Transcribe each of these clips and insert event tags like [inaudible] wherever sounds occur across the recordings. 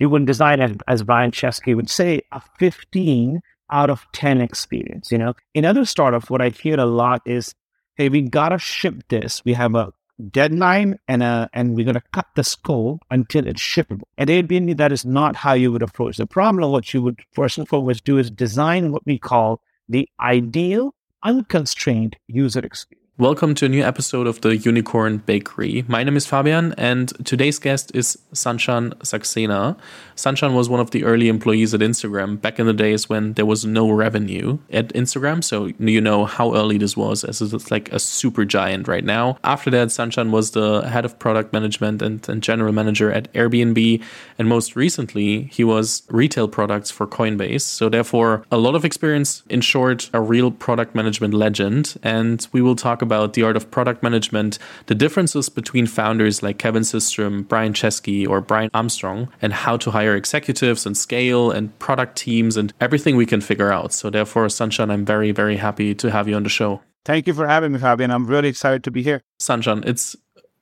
you would design, as, as Brian Chesky would say, a 15 out of 10 experience. You know, in other startups, what I hear a lot is, hey, we gotta ship this. We have a deadline and uh and we're gonna cut the scope until it's shippable. At Airbnb, that is not how you would approach the problem. What you would first and foremost do is design what we call the ideal, unconstrained user experience. Welcome to a new episode of the Unicorn Bakery. My name is Fabian, and today's guest is Sanchan Saxena. Sanchan was one of the early employees at Instagram back in the days when there was no revenue at Instagram. So you know how early this was, as it's like a super giant right now. After that, Sanchan was the head of product management and, and general manager at Airbnb. And most recently, he was retail products for Coinbase. So therefore, a lot of experience. In short, a real product management legend. And we will talk about the art of product management, the differences between founders like Kevin Systrom, Brian Chesky, or Brian Armstrong, and how to hire executives and scale and product teams and everything we can figure out. So, therefore, Sanchan, I'm very, very happy to have you on the show. Thank you for having me, Fabian. I'm really excited to be here. Sanchan, it's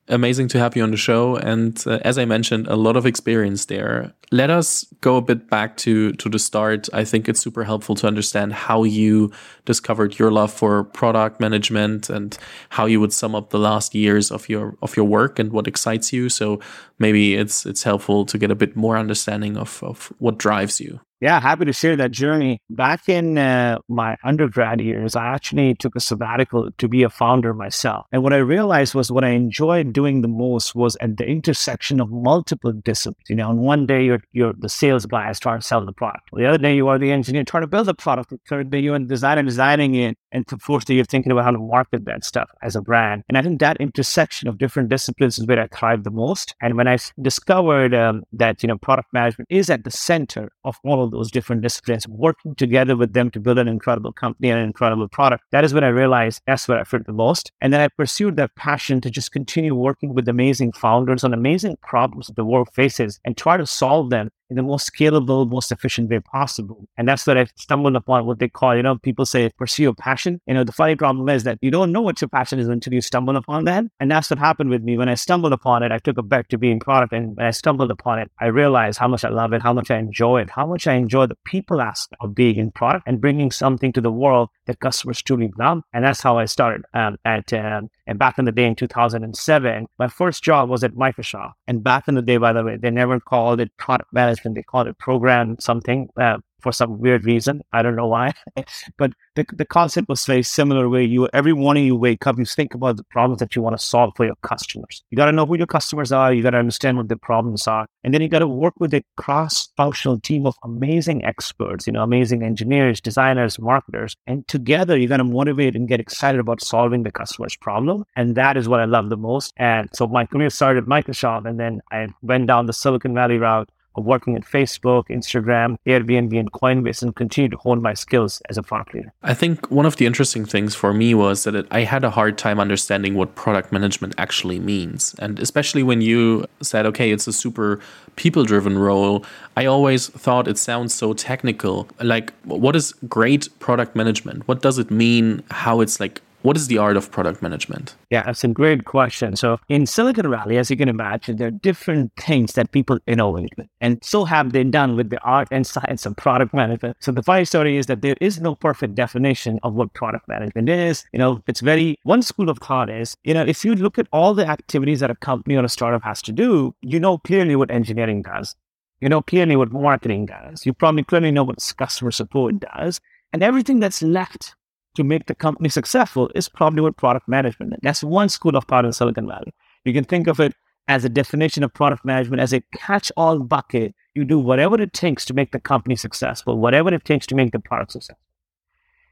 amazing to have you on the show. And uh, as I mentioned, a lot of experience there. Let us go a bit back to to the start. I think it's super helpful to understand how you discovered your love for product management and how you would sum up the last years of your of your work and what excites you. So maybe it's it's helpful to get a bit more understanding of of what drives you. Yeah, happy to share that journey. Back in uh, my undergrad years, I actually took a sabbatical to be a founder myself. And what I realized was what I enjoyed doing the most was at the intersection of multiple disciplines. You know, on one day you're, you're the sales guy trying to sell the product. The other day you are the engineer trying to build the product. The third day you're in design and designing it. And fourth day you're thinking about how to market that stuff as a brand. And I think that intersection of different disciplines is where I thrive the most. And when I discovered um, that, you know, product management is at the center of all of those different disciplines, working together with them to build an incredible company and an incredible product. That is when I realized that's what I fit the most. And then I pursued that passion to just continue working with amazing founders on amazing problems that the world faces and try to solve them in the most scalable, most efficient way possible. And that's what I've stumbled upon what they call, you know, people say pursue your passion. You know, the funny problem is that you don't know what your passion is until you stumble upon that. And that's what happened with me. When I stumbled upon it, I took a bet to being product. And when I stumbled upon it, I realized how much I love it, how much I enjoy it, how much I enjoy the people aspect of being in product and bringing something to the world that customers truly love. And that's how I started um, at, um, and back in the day in 2007, my first job was at Microsoft. And back in the day, by the way, they never called it product management. They called it program something. Uh, for some weird reason. I don't know why, [laughs] but the, the concept was very similar. Where you every morning you wake up, you think about the problems that you want to solve for your customers. You got to know who your customers are. You got to understand what their problems are, and then you got to work with a cross-functional team of amazing experts. You know, amazing engineers, designers, marketers, and together you got to motivate and get excited about solving the customer's problem. And that is what I love the most. And so my career started at Microsoft, and then I went down the Silicon Valley route of working at Facebook, Instagram, Airbnb, and Coinbase and continue to hone my skills as a product leader. I think one of the interesting things for me was that it, I had a hard time understanding what product management actually means. And especially when you said, okay, it's a super people driven role, I always thought it sounds so technical. Like, what is great product management? What does it mean? How it's like what is the art of product management? Yeah, that's a great question. So in Silicon Valley, as you can imagine, there are different things that people innovate with. And so have they done with the art and science of product management. So the funny story is that there is no perfect definition of what product management is. You know, it's very one school of thought is, you know, if you look at all the activities that a company or a startup has to do, you know clearly what engineering does. You know clearly what marketing does. You probably clearly know what customer support does. And everything that's left to make the company successful is probably what product management. That's one school of thought in Silicon Valley. You can think of it as a definition of product management as a catch all bucket. You do whatever it takes to make the company successful, whatever it takes to make the product successful.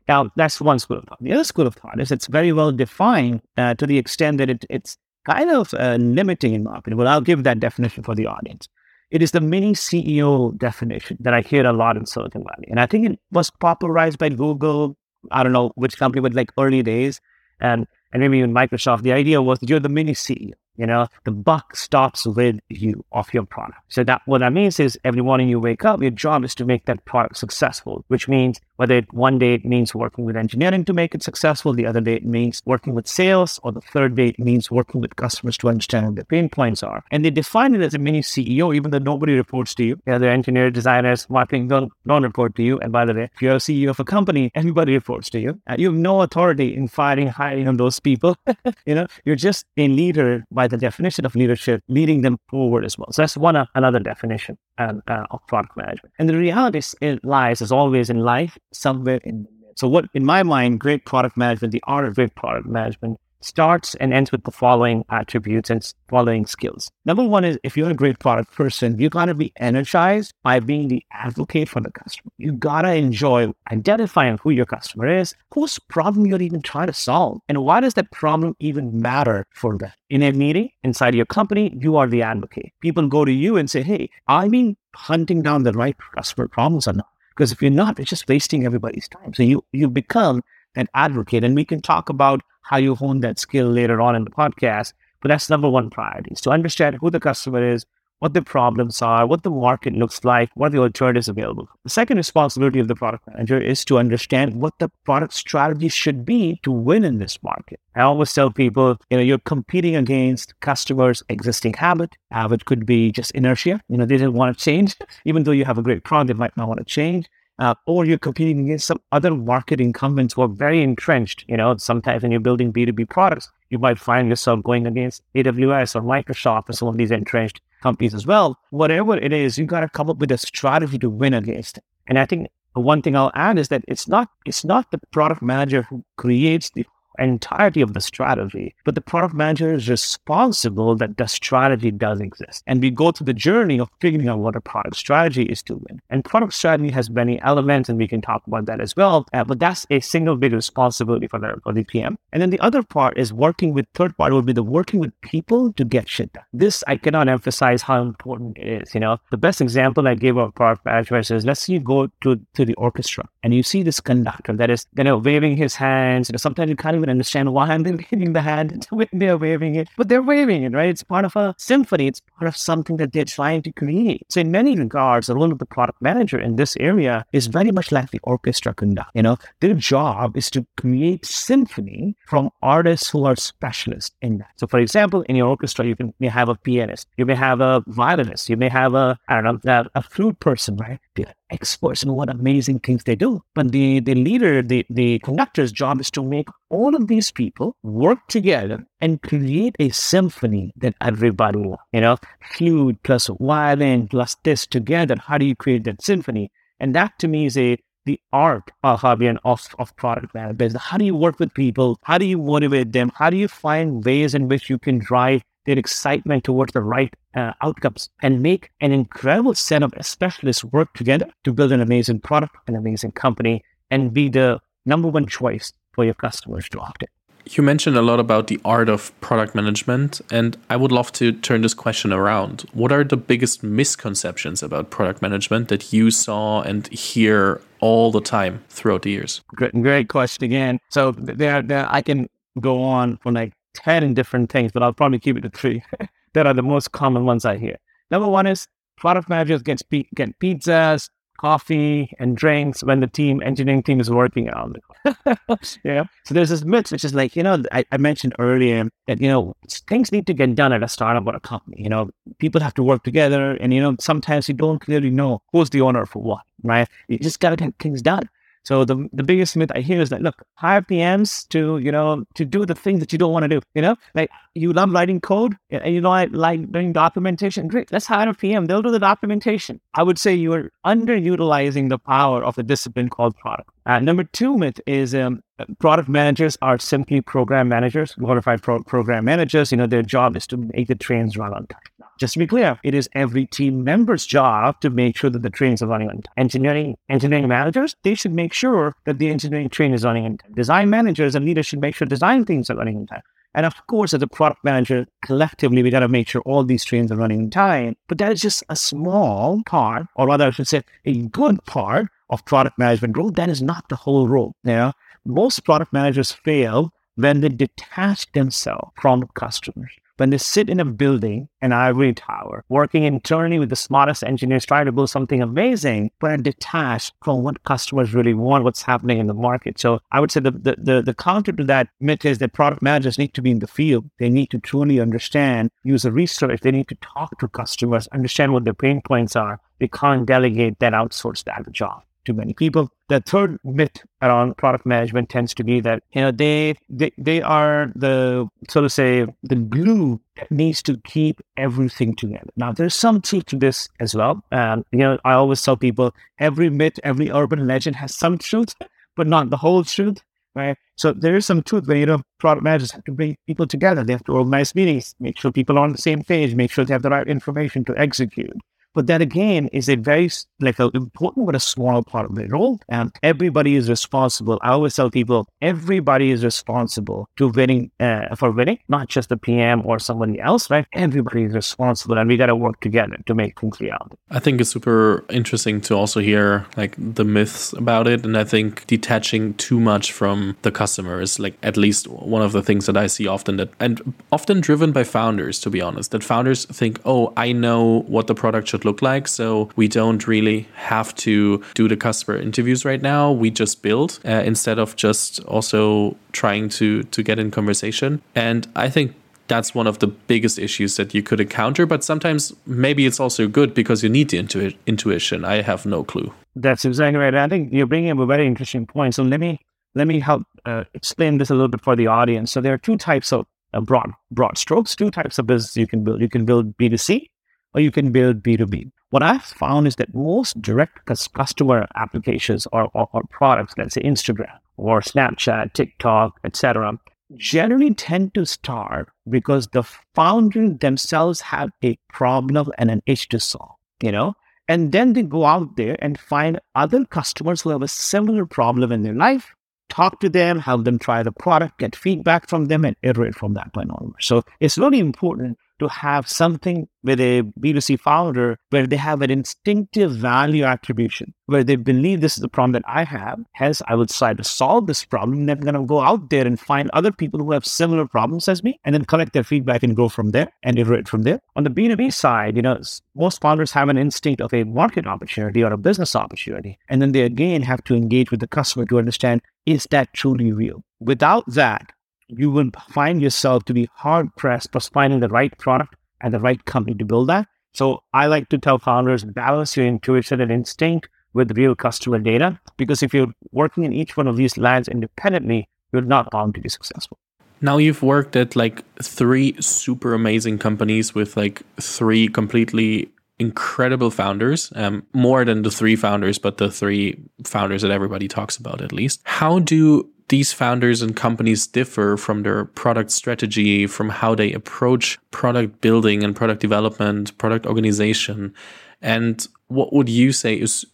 Now, that's one school of thought. The other school of thought is it's very well defined uh, to the extent that it, it's kind of uh, limiting in my opinion. Well, I'll give that definition for the audience. It is the mini CEO definition that I hear a lot in Silicon Valley. And I think it was popularized by Google, I don't know which company, but like early days, and and maybe even Microsoft. The idea was you're the mini CEO. You know, the buck stops with you of your product. So that what that means is every morning you wake up, your job is to make that product successful, which means whether it, one day it means working with engineering to make it successful, the other day it means working with sales, or the third day it means working with customers to understand what their pain points are. And they define it as a mini CEO, even though nobody reports to you. You know, engineers, designers, marketing don't, don't report to you. And by the way, if you're a CEO of a company, everybody reports to you. And you have no authority in firing, hiring on those people. [laughs] you know, you're just a leader by the definition of leadership, leading them forward as well. So that's one uh, another definition uh, uh, of product management. And the reality is, it lies, as always in life, somewhere in so what in my mind great product management the art of great product management starts and ends with the following attributes and following skills. Number one is if you're a great product person, you gotta be energized by being the advocate for the customer. You gotta enjoy identifying who your customer is, whose problem you're even trying to solve, and why does that problem even matter for them. In a meeting inside your company, you are the advocate. People go to you and say, Hey, I mean hunting down the right customer problems or not. Because if you're not, it's just wasting everybody's time. So you you become an advocate. And we can talk about how you hone that skill later on in the podcast. But that's number one priority is to understand who the customer is, what the problems are, what the market looks like, what the alternatives available. The second responsibility of the product manager is to understand what the product strategy should be to win in this market. I always tell people, you know, you're competing against customers' existing habit. Habit could be just inertia. You know, they didn't want to change. Even though you have a great product, they might not want to change uh, or you're competing against some other market incumbents who are very entrenched. You know, sometimes when you're building B2B products, you might find yourself going against AWS or Microsoft or some of these entrenched companies as well. Whatever it is, you got to come up with a strategy to win against. And I think one thing I'll add is that it's not it's not the product manager who creates the entirety of the strategy, but the product manager is responsible that the strategy does exist. And we go through the journey of figuring out what a product strategy is to win. And product strategy has many elements, and we can talk about that as well. Uh, but that's a single big responsibility for the, for the PM. And then the other part is working with third party would be the working with people to get shit done. This I cannot emphasize how important it is. You know, the best example I gave of product management is let's say you go to, to the orchestra and you see this conductor that is, you know, waving his hands. You know, sometimes you can't even even understand why they're waving the hand when they're waving it, but they're waving it, right? It's part of a symphony. It's part of something that they're trying to create. So in many regards, the role of the product manager in this area is very much like the orchestra conductor. You know, their job is to create symphony from artists who are specialists in that. So for example, in your orchestra, you can may have a pianist, you may have a violinist, you may have a, I don't know, a, a flute person, right? They're experts in what amazing things they do. But the, the leader, the, the conductor's job is to make all of these people work together and create a symphony that everybody wants. You know, flute plus violin plus this together. How do you create that symphony? And that to me is a the art of Fabian of, of product management. How do you work with people? How do you motivate them? How do you find ways in which you can drive their excitement towards the right uh, outcomes and make an incredible set of specialists work together to build an amazing product, an amazing company, and be the number one choice for your customers to opt in. You mentioned a lot about the art of product management, and I would love to turn this question around. What are the biggest misconceptions about product management that you saw and hear all the time throughout the years? Great, great question again. So there, there, I can go on for like 10 different things, but I'll probably keep it to three [laughs] that are the most common ones I hear. Number one is product managers get, get pizzas, coffee, and drinks when the team, engineering team is working on it. [laughs] yeah. So there's this myth, which is like, you know, I, I, mentioned earlier that, you know, things need to get done at a startup or a company. You know, people have to work together. And, you know, sometimes you don't clearly know who's the owner for what, right? You just got to get things done. So the the biggest myth I hear is that look, hire PMs to you know to do the things that you don't want to do. You know, like you love writing code and you know like doing documentation. Great, let's hire a PM. They'll do the documentation. I would say you are underutilizing the power of the discipline called product. Uh, number two myth is um, product managers are simply program managers, glorified pro- program managers. You know, their job is to make the trains run on time. Just to be clear, it is every team member's job to make sure that the trains are running on time. Engineering, engineering managers, they should make sure that the engineering train is running on time. Design managers and leaders should make sure design things are running on time. And of course, as a product manager, collectively, we got to make sure all these trains are running in time. But that is just a small part, or rather, I should say, a good part of product management role. That is not the whole role. You know? Most product managers fail when they detach themselves from customers when they sit in a building, an ivory tower, working internally with the smartest engineers, trying to build something amazing, but detached from what customers really want, what's happening in the market. So I would say the, the, the, the counter to that myth is that product managers need to be in the field. They need to truly understand user research. They need to talk to customers, understand what their pain points are. They can't delegate that outsource that job to many people. The third myth around product management tends to be that you know they they, they are the so to say the glue that needs to keep everything together. Now there's some truth to this as well. And you know I always tell people every myth, every urban legend has some truth, but not the whole truth. Right. So there is some truth where you know product managers have to bring people together. They have to organize meetings, make sure people are on the same page, make sure they have the right information to execute. But that again is a very like an important but a small part of the role. And everybody is responsible. I always tell people everybody is responsible to winning uh, for winning, not just the PM or somebody else, right? Everybody is responsible, and we got to work together to make things reality. I think it's super interesting to also hear like the myths about it, and I think detaching too much from the customer is like at least one of the things that I see often that and often driven by founders, to be honest. That founders think, oh, I know what the product should look like. So we don't really have to do the customer interviews right now. We just build uh, instead of just also trying to to get in conversation. And I think that's one of the biggest issues that you could encounter. But sometimes maybe it's also good because you need the intu- intuition. I have no clue. That's exactly right. I think you're bringing up a very interesting point. So let me let me help uh, explain this a little bit for the audience. So there are two types of uh, broad broad strokes, two types of business you can build. You can build B2C or you can build B2B. What I've found is that most direct customer applications or, or, or products, let's say Instagram or Snapchat, TikTok, etc., generally tend to start because the founders themselves have a problem and an issue to solve, you know? And then they go out there and find other customers who have a similar problem in their life, talk to them, help them try the product, get feedback from them, and iterate from that point onward. So it's really important to have something with a B2C founder where they have an instinctive value attribution, where they believe this is the problem that I have. Hence, I will try to solve this problem. Then I'm going to go out there and find other people who have similar problems as me and then collect their feedback and go from there and iterate from there. On the B2B side, you know, most founders have an instinct of a market opportunity or a business opportunity. And then they again have to engage with the customer to understand is that truly real? Without that, you will find yourself to be hard pressed for finding the right product and the right company to build that. So I like to tell founders balance your intuition and instinct with real customer data because if you're working in each one of these lands independently, you're not bound to be successful. Now you've worked at like three super amazing companies with like three completely incredible founders, um, more than the three founders, but the three founders that everybody talks about at least. How do these founders and companies differ from their product strategy, from how they approach product building and product development, product organization. And what would you say is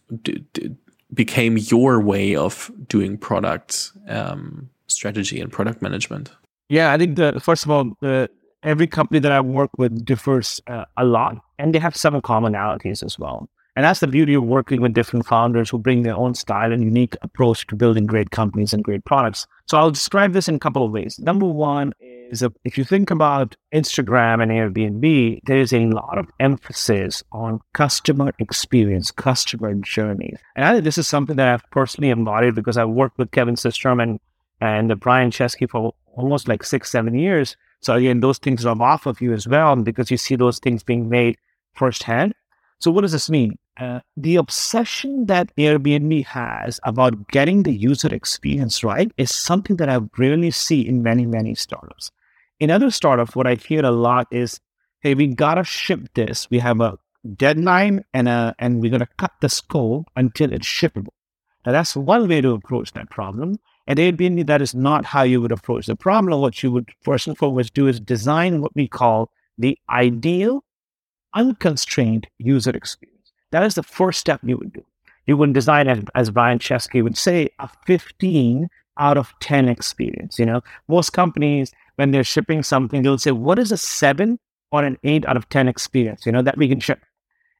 became your way of doing product um, strategy and product management? Yeah, I think the first of all, the, every company that I work with differs uh, a lot, and they have some commonalities as well. And that's the beauty of working with different founders who bring their own style and unique approach to building great companies and great products. So I'll describe this in a couple of ways. Number one is if you think about Instagram and Airbnb, there's a lot of emphasis on customer experience, customer journey. And I think this is something that I've personally embodied because I've worked with Kevin Systrom and, and Brian Chesky for almost like six, seven years. So again, those things rub off of you as well because you see those things being made firsthand. So what does this mean? Uh, the obsession that Airbnb has about getting the user experience right is something that I really see in many, many startups. In other startups, what I hear a lot is, hey, we gotta ship this. We have a deadline and a, and we're gonna cut the scope until it's shippable. Now that's one way to approach that problem. At Airbnb, that is not how you would approach the problem. What you would first and foremost do is design what we call the ideal unconstrained user experience. That is the first step you would do. You would design, as, as Brian Chesky would say, a 15 out of 10 experience. You know, most companies, when they're shipping something, they'll say, what is a seven or an eight out of 10 experience, you know, that we can ship?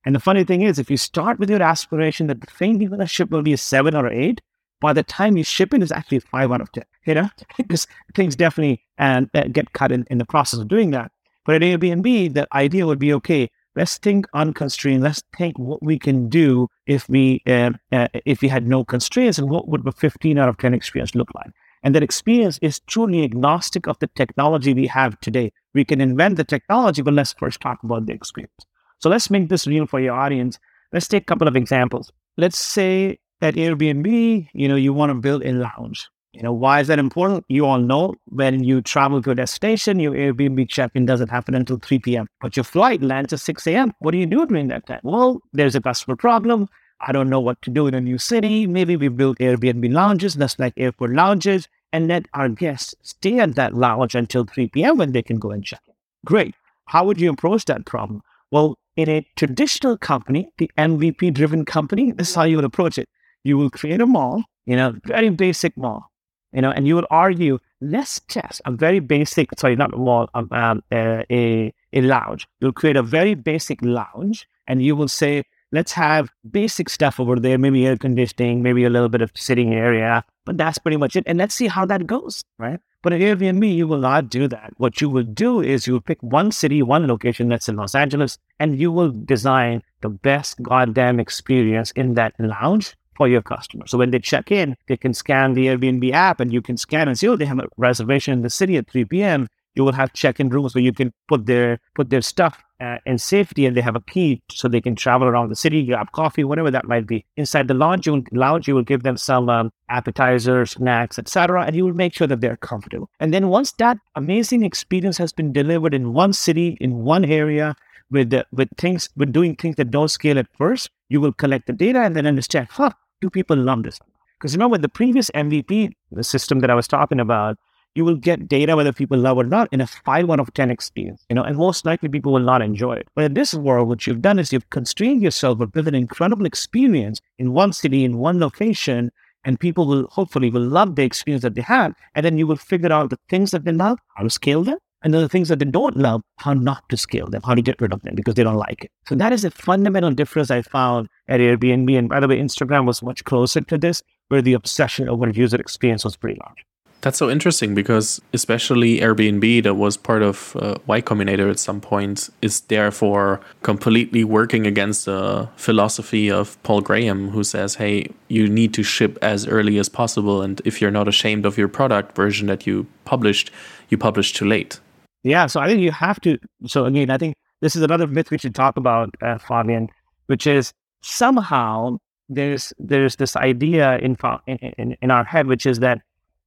And the funny thing is, if you start with your aspiration that the thing you're going to ship will be a seven or eight, by the time you ship it, it's actually five out of 10, you know, [laughs] because things definitely and uh, get cut in, in the process of doing that. But at Airbnb, the idea would be okay. Let's think unconstrained. Let's think what we can do if we uh, uh, if we had no constraints, and what would the 15 out of 10 experience look like? And that experience is truly agnostic of the technology we have today. We can invent the technology, but let's first talk about the experience. So let's make this real for your audience. Let's take a couple of examples. Let's say at Airbnb, you know, you want to build a lounge. You know, why is that important? You all know when you travel to a destination, your Airbnb check-in doesn't happen until 3 p.m. But your flight lands at 6 a.m. What do you do during that time? Well, there's a customer problem. I don't know what to do in a new city. Maybe we build Airbnb lounges, that's like airport lounges, and let our guests stay at that lounge until 3 p.m. when they can go and check in. Great. How would you approach that problem? Well, in a traditional company, the MVP driven company, this is how you would approach it. You will create a mall, you know, very basic mall, you know, and you would argue, let's test a very basic, sorry, not a mall, um, um, uh, a, a lounge. You'll create a very basic lounge and you will say, let's have basic stuff over there, maybe air conditioning, maybe a little bit of sitting area, but that's pretty much it. And let's see how that goes, right? But at Airbnb, you will not do that. What you will do is you will pick one city, one location that's in Los Angeles, and you will design the best goddamn experience in that lounge for your customer. So when they check in, they can scan the Airbnb app and you can scan and see, oh, they have a reservation in the city at 3 p.m. You will have check-in rooms where you can put their put their stuff uh, in safety and they have a key so they can travel around the city, grab coffee, whatever that might be. Inside the lounge, you will, lounge, you will give them some um, appetizers, snacks, etc., and you will make sure that they're comfortable. And then once that amazing experience has been delivered in one city, in one area, with with things, with doing things that don't scale at first, you will collect the data and then understand, huh, do people love this? Because remember, the previous MVP, the system that I was talking about, you will get data whether people love or not in a five out of 10 experience, you know, and most likely people will not enjoy it. But in this world, what you've done is you've constrained yourself but built an incredible experience in one city, in one location, and people will hopefully will love the experience that they have. And then you will figure out the things that they love, how to scale them, and then the things that they don't love, how not to scale them, how to get rid of them because they don't like it. So that is a fundamental difference I found at Airbnb. And by the way, Instagram was much closer to this, where the obsession over user experience was pretty large. That's so interesting because especially Airbnb that was part of uh, Y Combinator at some point is therefore completely working against the philosophy of Paul Graham who says, "Hey, you need to ship as early as possible and if you're not ashamed of your product version that you published, you publish too late." Yeah, so I think you have to so again, I think this is another myth we should talk about uh, Fabian, which is somehow there's there's this idea in, in in our head which is that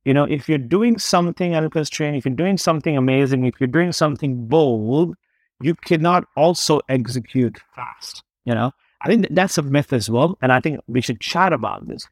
you know, if you're doing something unconstrained, if you're doing something amazing, if you're doing something bold, you cannot also execute fast. You know, I think that's a myth as well. And I think we should chat about this.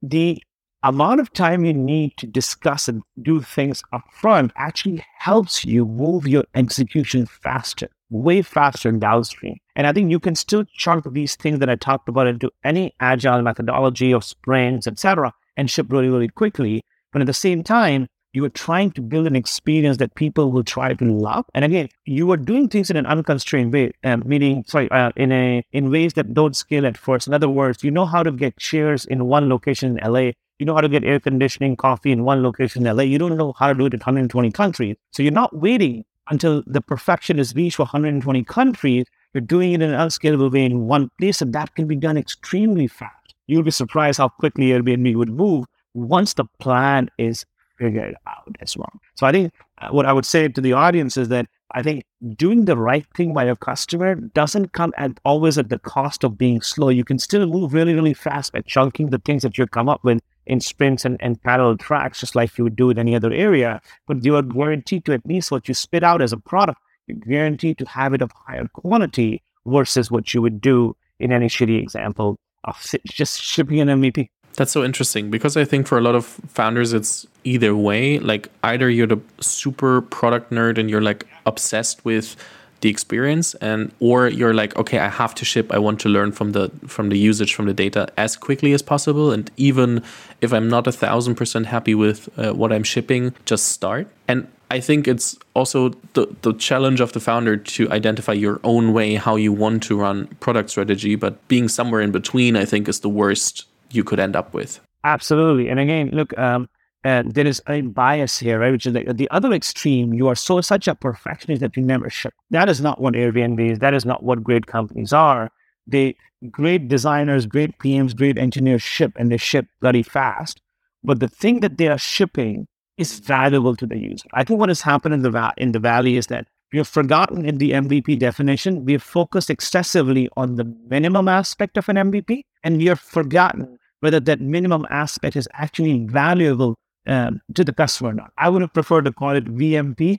The amount of time you need to discuss and do things upfront actually helps you move your execution faster, way faster downstream. And I think you can still chunk these things that I talked about into any agile methodology of sprints, etc., and ship really, really quickly but at the same time, you are trying to build an experience that people will try to love. And again, you are doing things in an unconstrained way, um, meaning sorry, uh, in a in ways that don't scale at first. In other words, you know how to get chairs in one location in LA. You know how to get air conditioning, coffee in one location in LA. You don't know how to do it in 120 countries. So you're not waiting until the perfection is reached for 120 countries. You're doing it in an unscalable way in one place, and that can be done extremely fast. You'll be surprised how quickly Airbnb would move once the plan is figured out as well. So I think uh, what I would say to the audience is that I think doing the right thing by your customer doesn't come at always at the cost of being slow. You can still move really, really fast by chunking the things that you come up with in sprints and, and parallel tracks, just like you would do in any other area. But you are guaranteed to at least what you spit out as a product, you're guaranteed to have it of higher quality versus what you would do in any shitty example of [laughs] just shipping an MVP. That's so interesting because I think for a lot of founders, it's either way. Like, either you're the super product nerd and you're like obsessed with the experience and or you're like okay i have to ship i want to learn from the from the usage from the data as quickly as possible and even if i'm not a thousand percent happy with uh, what i'm shipping just start and i think it's also the, the challenge of the founder to identify your own way how you want to run product strategy but being somewhere in between i think is the worst you could end up with. Absolutely. And again, look, um, and there is a bias here, right? Which is the other extreme. You are so such a perfectionist that you never ship. That is not what Airbnb is. That is not what great companies are. They great designers, great PMs, great engineers ship and they ship very fast. But the thing that they are shipping is valuable to the user. I think what has happened in the va- in the valley is that we have forgotten in the MVP definition. We have focused excessively on the minimum aspect of an MVP, and we have forgotten whether that minimum aspect is actually valuable um, to the customer. I would have preferred to call it VMP,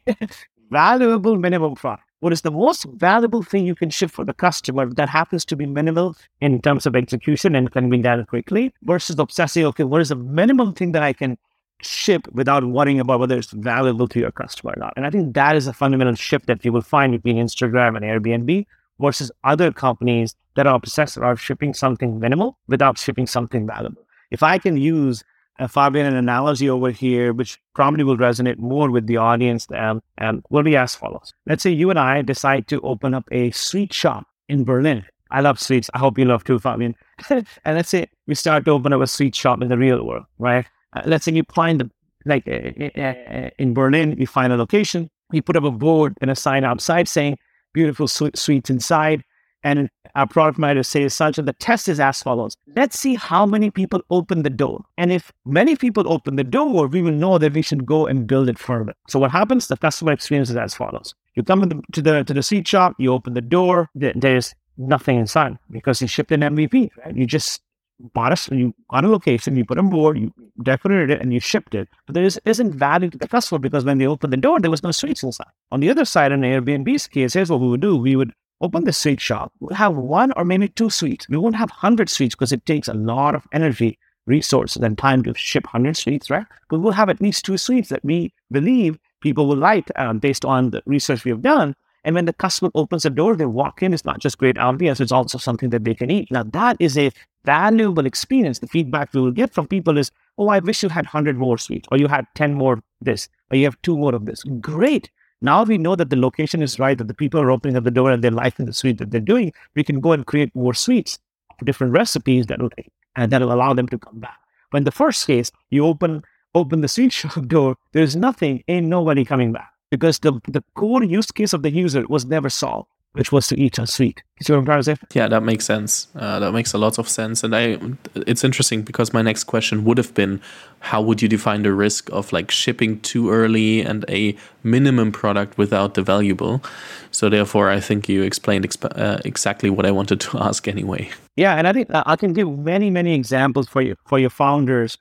[laughs] valuable minimum product. What is the most valuable thing you can ship for the customer that happens to be minimal in terms of execution and can be done quickly versus obsessing, okay, what is the minimum thing that I can ship without worrying about whether it's valuable to your customer or not? And I think that is a fundamental shift that you will find between Instagram and Airbnb versus other companies that are obsessed about shipping something minimal without shipping something valuable. If I can use Fabian, an analogy over here, which probably will resonate more with the audience, um, um, will be as follows. Let's say you and I decide to open up a sweet shop in Berlin. I love sweets. I hope you love too, Fabian. [laughs] and let's say we start to open up a sweet shop in the real world, right? Uh, let's say you find the, like uh, uh in Berlin, you find a location, you put up a board and a sign outside saying beautiful sweets inside, and our product manager says such, the test is as follows. Let's see how many people open the door. And if many people open the door, we will know that we should go and build it further. So what happens? The customer experience is as follows. You come the, to the to the seat shop, you open the door, there's nothing inside because you shipped an MVP, right? You just bought a, you got a location, you put a board, you decorated it, and you shipped it. But there is, isn't value to the customer because when they opened the door, there was no sweets inside. On the other side, in Airbnb's case, here's what we would do. We would open the sweet shop, we'll have one or maybe two sweets. We won't have 100 sweets because it takes a lot of energy, resources, and time to ship 100 sweets, right? But we'll have at least two sweets that we believe people will like um, based on the research we have done. And when the customer opens the door, they walk in, it's not just great ambience, it's also something that they can eat. Now, that is a valuable experience. The feedback we will get from people is, oh, I wish you had 100 more sweets, or you had 10 more of this, or you have two more of this. Great. Now we know that the location is right, that the people are opening up the door and they're liking the sweet that they're doing. We can go and create more sweets, different recipes that will and that will allow them to come back. But in the first case, you open open the sweet [laughs] shop door, there's nothing, ain't nobody coming back because the the core use case of the user was never solved which was to eat a sweet. You see what I'm trying to say? Yeah, that makes sense. Uh, that makes a lot of sense. And I, it's interesting because my next question would have been, how would you define the risk of like shipping too early and a minimum product without the valuable? So therefore, I think you explained exp- uh, exactly what I wanted to [laughs] ask anyway. Yeah, and I think uh, I can give many many examples for you for your founders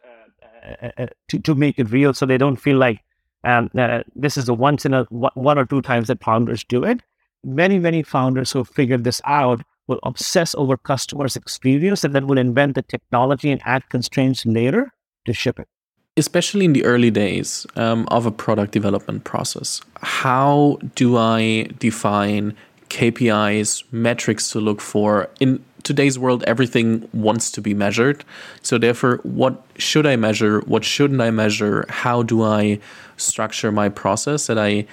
uh, uh, to to make it real, so they don't feel like um, this is a once in a one or two times that founders do it many, many founders who figured this out will obsess over customers' experience and then will invent the technology and add constraints later to ship it. Especially in the early days um, of a product development process, how do I define KPIs, metrics to look for? In today's world, everything wants to be measured. So, therefore, what should I measure? What shouldn't I measure? How do I structure my process that I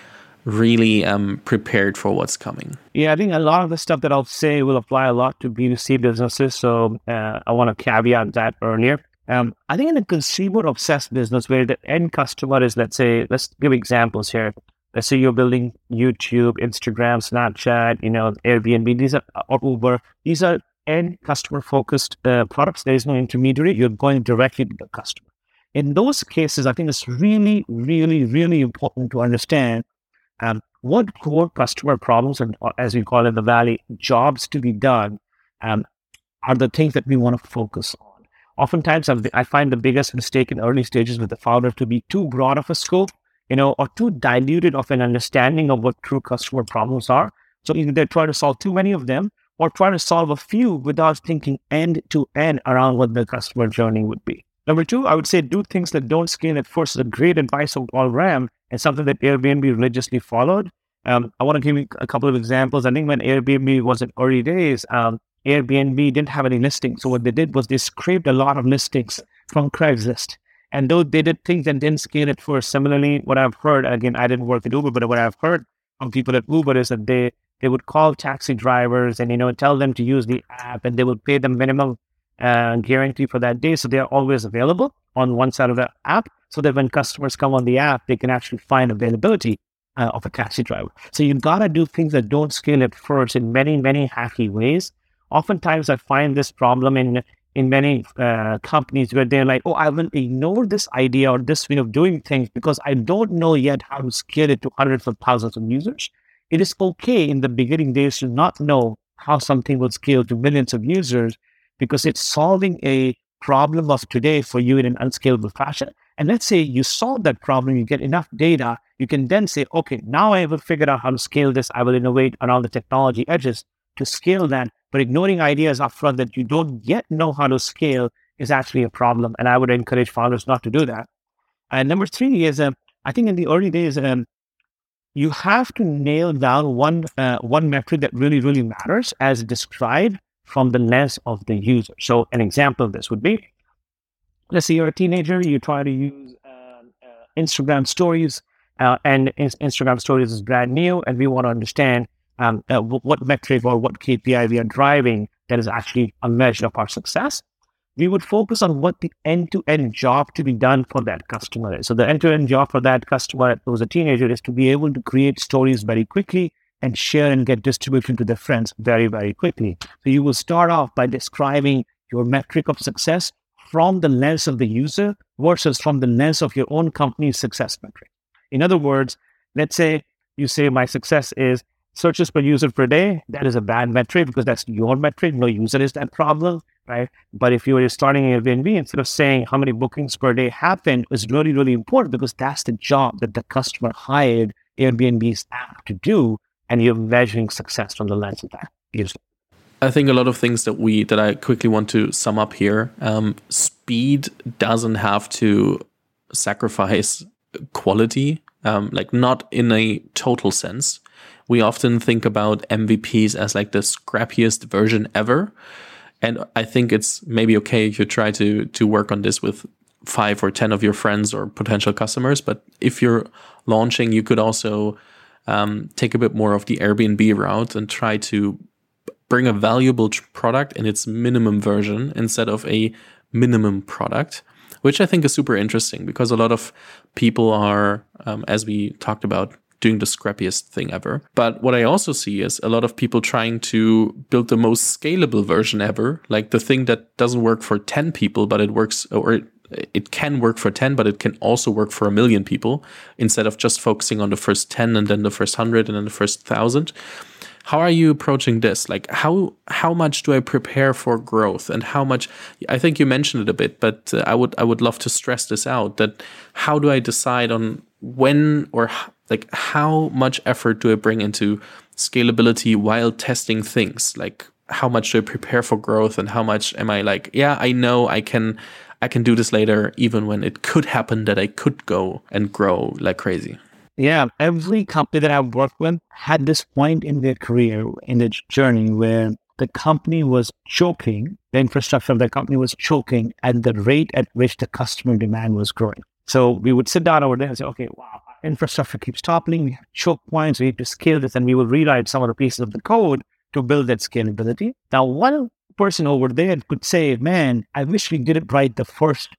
really am prepared for what's coming. Yeah, I think a lot of the stuff that I'll say will apply a lot to B2C businesses. So uh, I want to caveat that earlier. Um, I think in a consumer obsessed business where the end customer is, let's say, let's give examples here. Let's say you're building YouTube, Instagram, Snapchat, you know, Airbnb, these are, or Uber. These are end customer focused uh, products. There is no intermediary. You're going directly to the customer. In those cases, I think it's really, really, really important to understand um, what core customer problems, and as we call it in the Valley, jobs to be done, um, are the things that we want to focus on. Oftentimes, I find the biggest mistake in early stages with the founder to be too broad of a scope, you know, or too diluted of an understanding of what true customer problems are. So either they try to solve too many of them, or try to solve a few without thinking end to end around what the customer journey would be. Number two, I would say do things that don't scale at first. A great advice of Paul Graham and something that Airbnb religiously followed. Um, I want to give you a couple of examples. I think when Airbnb was in early days, um, Airbnb didn't have any listings. So what they did was they scraped a lot of listings from Craigslist. And though they did things and didn't scale it first, similarly, what I've heard, again, I didn't work at Uber, but what I've heard from people at Uber is that they they would call taxi drivers and you know tell them to use the app, and they would pay them minimum uh, guarantee for that day. So they're always available on one side of the app. So that when customers come on the app, they can actually find availability uh, of a taxi driver. So you've got to do things that don't scale at first in many, many hacky ways. Oftentimes, I find this problem in in many uh, companies where they're like, "Oh, I will ignore this idea or this way of doing things because I don't know yet how to scale it to hundreds of thousands of users." It is okay in the beginning days to not know how something will scale to millions of users because it's solving a problem of today for you in an unscalable fashion. And let's say you solve that problem, you get enough data, you can then say, okay, now I have figured out how to scale this. I will innovate around the technology edges to scale that. But ignoring ideas upfront that you don't yet know how to scale is actually a problem. And I would encourage founders not to do that. And number three is, um, I think in the early days, um, you have to nail down one uh, one metric that really really matters as described from the lens of the user. So an example of this would be, let's say you're a teenager, you try to use uh, uh, Instagram stories, uh, and Instagram stories is brand new, and we want to understand um, uh, what metric or what KPI we are driving that is actually a measure of our success. We would focus on what the end-to-end job to be done for that customer is. So the end-to-end job for that customer who's a teenager is to be able to create stories very quickly and share and get distribution to their friends very, very quickly. So you will start off by describing your metric of success from the lens of the user versus from the lens of your own company's success metric. In other words, let's say you say my success is searches per user per day. That is a bad metric because that's your metric. No user is that problem, right? But if you are starting Airbnb, instead of saying how many bookings per day happen, is really, really important because that's the job that the customer hired Airbnb's app to do and you're measuring success from the lens of that user. I think a lot of things that we that I quickly want to sum up here. Um, speed doesn't have to sacrifice quality, um, like not in a total sense. We often think about MVPs as like the scrappiest version ever, and I think it's maybe okay if you try to to work on this with five or ten of your friends or potential customers. But if you're launching, you could also um, take a bit more of the Airbnb route and try to bring a valuable product in its minimum version instead of a minimum product, which I think is super interesting because a lot of people are, um, as we talked about, doing the scrappiest thing ever. But what I also see is a lot of people trying to build the most scalable version ever, like the thing that doesn't work for 10 people, but it works or it it can work for 10 but it can also work for a million people instead of just focusing on the first 10 and then the first 100 and then the first 1000 how are you approaching this? Like how how much do i prepare for growth? And how much i think you mentioned it a bit but uh, i would i would love to stress this out that how do i decide on when or like how much effort do i bring into scalability while testing things? Like how much do i prepare for growth and how much am i like yeah i know i can I can do this later, even when it could happen that I could go and grow like crazy. Yeah, every company that I've worked with had this point in their career, in their journey, where the company was choking, the infrastructure of the company was choking at the rate at which the customer demand was growing. So we would sit down over there and say, okay, wow, infrastructure keeps toppling. We have choke points. We need to scale this. And we will rewrite some of the pieces of the code to build that scalability. Now, one person over there could say, man, I wish we did it right the first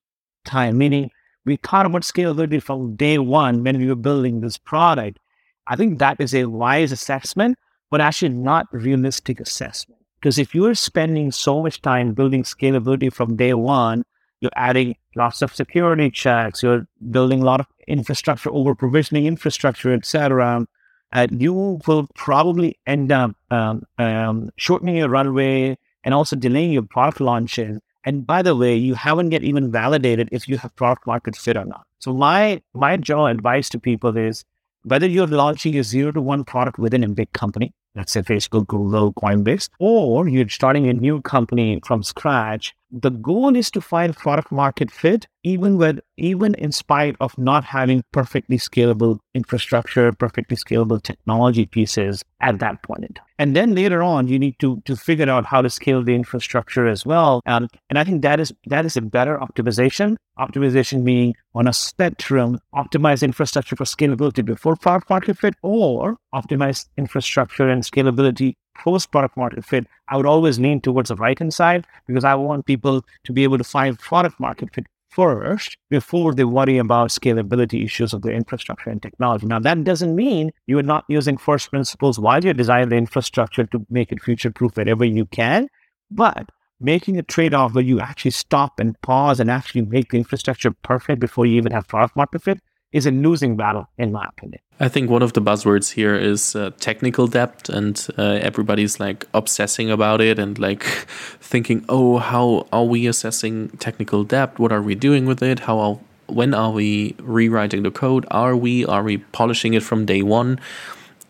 time, meaning we thought about scalability from day one when we were building this product. I think that is a wise assessment, but actually not realistic assessment. Because if you're spending so much time building scalability from day one, you're adding lots of security checks, you're building a lot of infrastructure, over provisioning infrastructure, etc. Uh, you will probably end up um, um, shortening your runway, and also delaying your product launches. And by the way, you haven't yet even validated if you have product market fit or not. So my my general advice to people is whether you're launching a zero to one product within a big company, let's say Facebook, Google, Coinbase, or you're starting a new company from scratch, the goal is to find product market fit, even with even in spite of not having perfectly scalable infrastructure, perfectly scalable technology pieces at that point in time. And then later on, you need to to figure out how to scale the infrastructure as well. Um, and I think that is that is a better optimization. Optimization being on a spectrum, optimize infrastructure for scalability before product market fit, or optimize infrastructure and scalability post product market fit. I would always lean towards the right hand side because I want people to be able to find product market fit first before they worry about scalability issues of the infrastructure and technology. Now, that doesn't mean you are not using first principles while you're designing the infrastructure to make it future proof wherever you can, but making a trade off where you actually stop and pause and actually make the infrastructure perfect before you even have product market fit is a losing battle, in my opinion. I think one of the buzzwords here is uh, technical debt, and uh, everybody's like obsessing about it and like [laughs] thinking, oh, how are we assessing technical debt? What are we doing with it? How are, when are we rewriting the code? Are we are we polishing it from day one?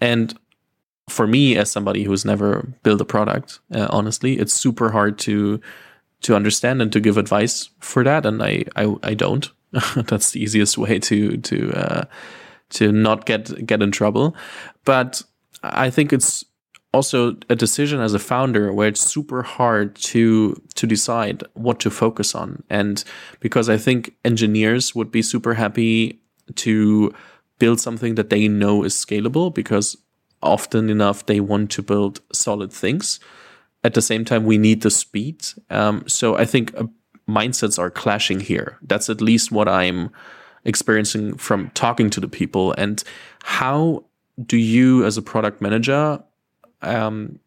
And for me, as somebody who's never built a product, uh, honestly, it's super hard to to understand and to give advice for that, and I I, I don't. [laughs] That's the easiest way to to uh, to not get get in trouble. But I think it's also a decision as a founder where it's super hard to to decide what to focus on. And because I think engineers would be super happy to build something that they know is scalable because often enough they want to build solid things. At the same time, we need the speed. Um, so I think a mindsets are clashing here. That's at least what I'm experiencing from talking to the people. And how do you, as a product manager, um,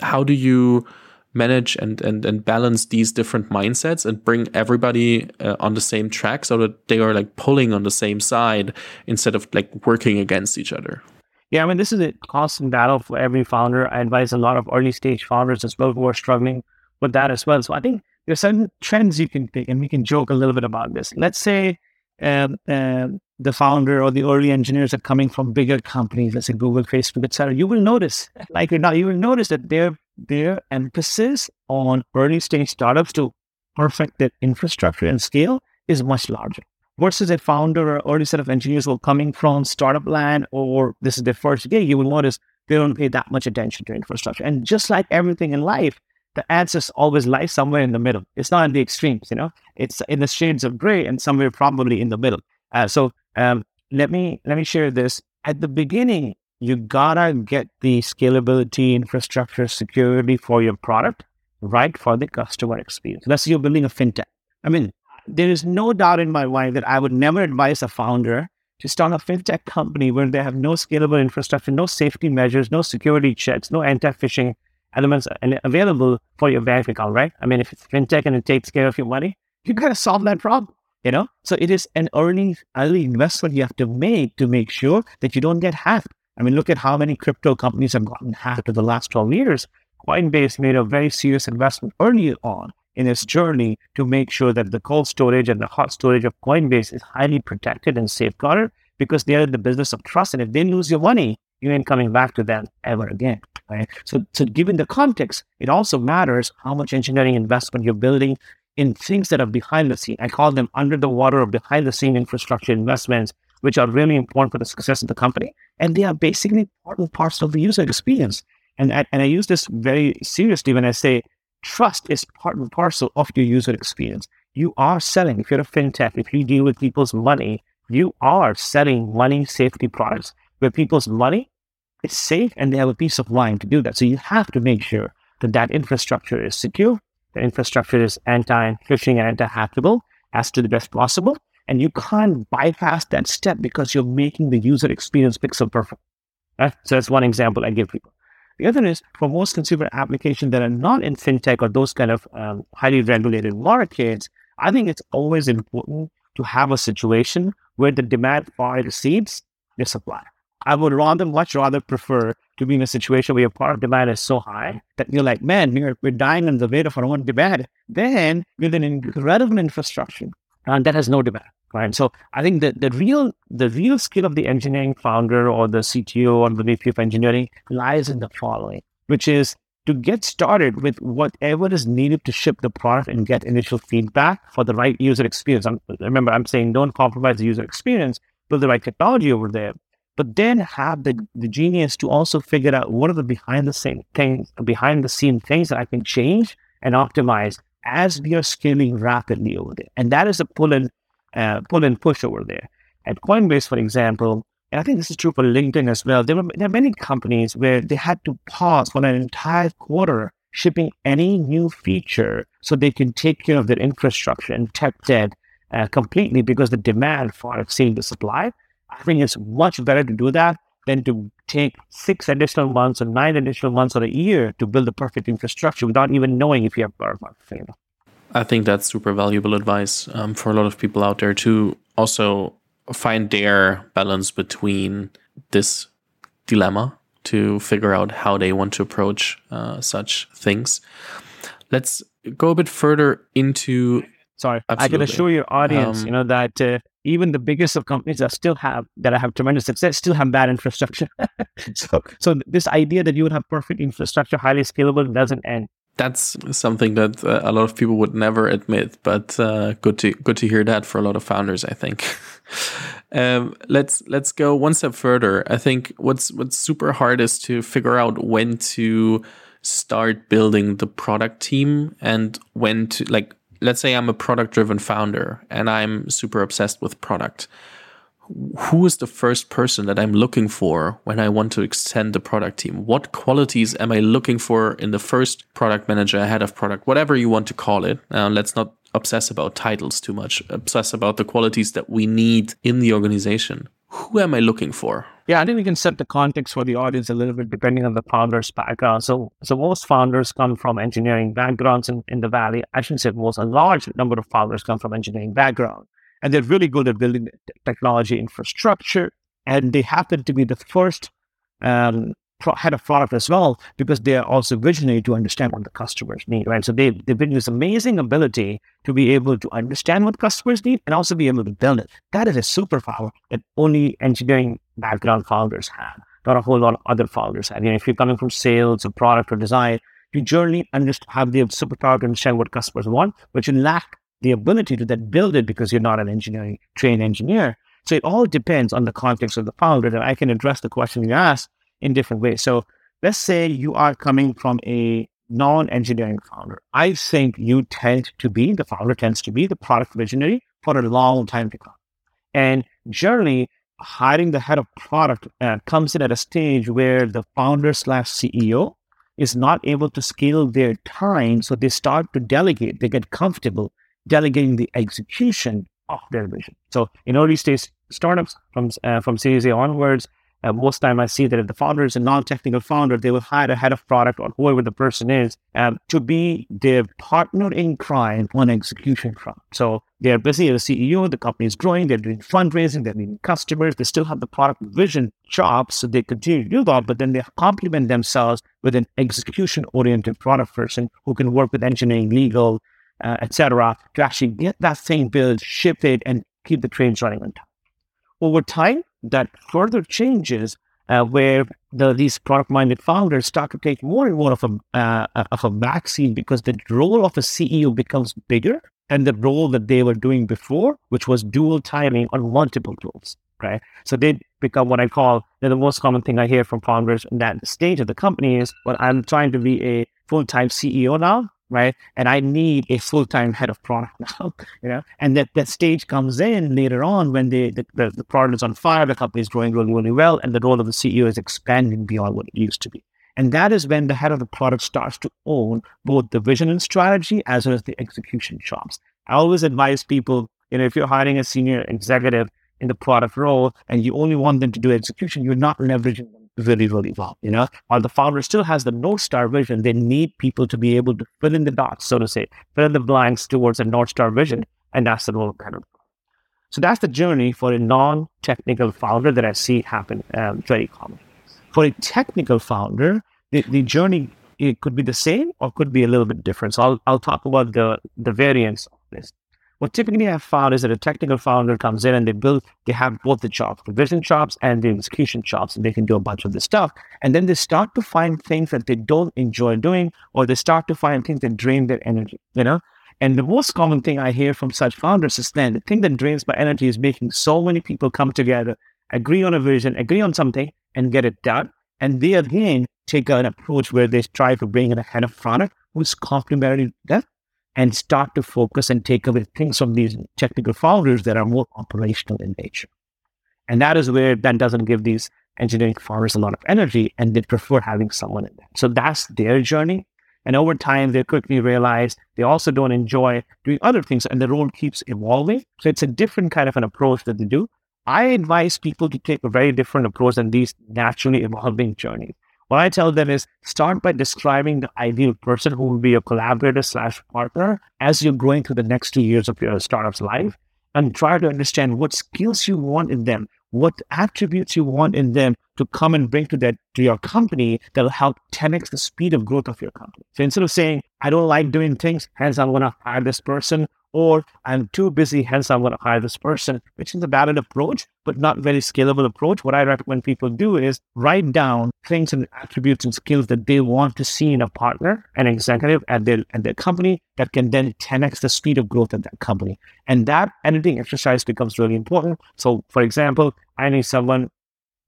how do you manage and, and and balance these different mindsets and bring everybody uh, on the same track so that they are like pulling on the same side instead of like working against each other? Yeah, I mean, this is a constant battle for every founder. I advise a lot of early stage founders as well who are struggling with that as well. So I think there are certain trends you can pick, and we can joke a little bit about this. Let's say um, uh, the founder or the early engineers are coming from bigger companies, let's say Google, Facebook, etc. You will notice, [laughs] like you now, you will notice that their their emphasis on early stage startups to perfect their infrastructure and scale is much larger. Versus a founder or early set of engineers who are coming from startup land or this is their first gig, you will notice they don't pay that much attention to infrastructure. And just like everything in life, the answers always lie somewhere in the middle. It's not in the extremes, you know. It's in the shades of gray and somewhere probably in the middle. Uh, so um, let me let me share this. At the beginning, you gotta get the scalability, infrastructure, security for your product right for the customer experience. Let's say you're building a fintech. I mean, there is no doubt in my mind that I would never advise a founder to start a fintech company where they have no scalable infrastructure, no safety measures, no security checks, no anti-phishing elements available for your bank account, right? I mean, if it's fintech and it takes care of your money, you gotta solve that problem, you know? So it is an early, early investment you have to make to make sure that you don't get hacked. I mean, look at how many crypto companies have gotten hacked in the last 12 years. Coinbase made a very serious investment early on in its journey to make sure that the cold storage and the hot storage of Coinbase is highly protected and safeguarded because they're in the business of trust. And if they lose your money, you ain't coming back to them ever again. Right? So, so given the context, it also matters how much engineering investment you're building in things that are behind the scene. I call them under the water or behind the scene infrastructure investments, which are really important for the success of the company. And they are basically important parts of the user experience. And I, and I use this very seriously when I say trust is part and parcel of your user experience. You are selling, if you're a fintech, if you deal with people's money, you are selling money safety products where people's money is safe and they have a peace of mind to do that. So you have to make sure that that infrastructure is secure, the infrastructure is anti-phishing and anti-hackable as to the best possible. And you can't bypass that step because you're making the user experience pixel perfect. Right? So that's one example I give people. The other is for most consumer applications that are not in fintech or those kind of um, highly regulated markets, I think it's always important to have a situation where the demand far exceeds the supply. I would rather, much rather prefer to be in a situation where your product demand is so high that you're like, man, we're, we're dying on the weight of our own demand. Then with an incredible infrastructure and that has no demand, right? So I think that the real the real skill of the engineering founder or the CTO or the VP of engineering lies in the following, which is to get started with whatever is needed to ship the product and get initial feedback for the right user experience. I'm, remember, I'm saying don't compromise the user experience, build the right technology over there but then have the, the genius to also figure out what are the behind the scene things, behind the scene things that I can change and optimize as we are scaling rapidly over there. And that is a pull and uh, pull and push over there. At Coinbase, for example, and I think this is true for LinkedIn as well. There, were, there are many companies where they had to pause for an entire quarter shipping any new feature so they can take care of their infrastructure and tech debt uh, completely because the demand far exceeds the supply. I think it's much better to do that than to take six additional months or nine additional months or a year to build the perfect infrastructure without even knowing if you have market fit. I think that's super valuable advice um, for a lot of people out there to also find their balance between this dilemma to figure out how they want to approach uh, such things. Let's go a bit further into. Sorry, Absolutely. I can assure your audience, um, you know, that uh, even the biggest of companies that still have that have tremendous success still have bad infrastructure. [laughs] so, so this idea that you would have perfect infrastructure, highly scalable, doesn't end. That's something that uh, a lot of people would never admit, but uh, good to good to hear that for a lot of founders. I think. [laughs] um, let's let's go one step further. I think what's what's super hard is to figure out when to start building the product team and when to like let's say I'm a product driven founder and I'm super obsessed with product. Who is the first person that I'm looking for when I want to extend the product team? What qualities am I looking for in the first product manager, head of product, whatever you want to call it? Let's not obsess about titles too much, obsess about the qualities that we need in the organization. Who am I looking for? Yeah, I think we can set the context for the audience a little bit depending on the founder's background. So, so most founders come from engineering backgrounds in, in the Valley. I shouldn't say most, a large number of founders come from engineering background. And they're really good at building technology infrastructure. And they happen to be the first um, head of product as well because they are also visionary to understand what the customers need, right? So they, they bring this amazing ability to be able to understand what customers need and also be able to build it. That is a superpower that only engineering background founders have, not a whole lot of other founders have. You know, if you're coming from sales or product or design, you generally have the superpower to understand what customers want, but you lack the ability to then build it because you're not an engineering trained engineer. So it all depends on the context of the founder. And I can address the question you asked in different ways. So let's say you are coming from a non-engineering founder. I think you tend to be, the founder tends to be the product visionary for a long time to come. And generally, hiring the head of product uh, comes in at a stage where the founder slash CEO is not able to scale their time. So they start to delegate, they get comfortable delegating the execution of their vision. So in early stage startups from, uh, from Series A onwards, uh, most time I see that if the founder is a non-technical founder, they will hire a head of product or whoever the person is um, to be their partner in crime on execution front. So they're busy as a CEO, the company is growing, they're doing fundraising, they're meeting customers, they still have the product vision job, so they continue to do that, but then they complement themselves with an execution-oriented product person who can work with engineering, legal, uh, etc., to actually get that thing built, ship it, and keep the trains running on time. Over time, that further changes uh, where the, these product-minded founders start to take more and more of a uh, of a vaccine because the role of a CEO becomes bigger than the role that they were doing before, which was dual timing on multiple roles. Right, so they become what I call the most common thing I hear from founders in that stage of the company is, "Well, I'm trying to be a full-time CEO now, right? And I need a full time head of product now, [laughs] you know. And that that stage comes in later on when the, the, the, the product is on fire, the company is growing really, really well, and the role of the CEO is expanding beyond what it used to be. And that is when the head of the product starts to own both the vision and strategy as well as the execution chops. I always advise people, you know, if you're hiring a senior executive in the product role and you only want them to do execution, you're not leveraging them really, really well. You know, while the founder still has the North Star vision, they need people to be able to fill in the dots, so to say, fill in the blanks towards a North Star vision. And that's the role kind of. So that's the journey for a non technical founder that I see happen um, very common. For a technical founder, the, the journey it could be the same or could be a little bit different. So I'll, I'll talk about the, the variance of this. What typically I've found is that a technical founder comes in and they build, they have both the chops, the vision chops and the execution chops, and they can do a bunch of this stuff. And then they start to find things that they don't enjoy doing, or they start to find things that drain their energy, you know? And the most common thing I hear from such founders is then the thing that drains my energy is making so many people come together, agree on a vision, agree on something, and get it done. And they again take an approach where they try to bring in a head of product who's complementary to that and start to focus and take away things from these technical founders that are more operational in nature. And that is where that doesn't give these engineering founders a lot of energy and they prefer having someone in there. So that's their journey. And over time, they quickly realize they also don't enjoy doing other things and the role keeps evolving. So it's a different kind of an approach that they do. I advise people to take a very different approach than these naturally evolving journeys. What I tell them is start by describing the ideal person who will be a collaborator slash partner as you're going through the next two years of your startup's life and try to understand what skills you want in them, what attributes you want in them to come and bring to that to your company that'll help 10x the speed of growth of your company. So instead of saying, I don't like doing things, hence I'm gonna hire this person, or I'm too busy, hence I'm going to hire this person, which is a valid approach, but not very scalable approach. What I recommend people do is write down things and attributes and skills that they want to see in a partner, an executive at their at their company that can then 10x the speed of growth at that company. And that editing exercise becomes really important. So, for example, I need someone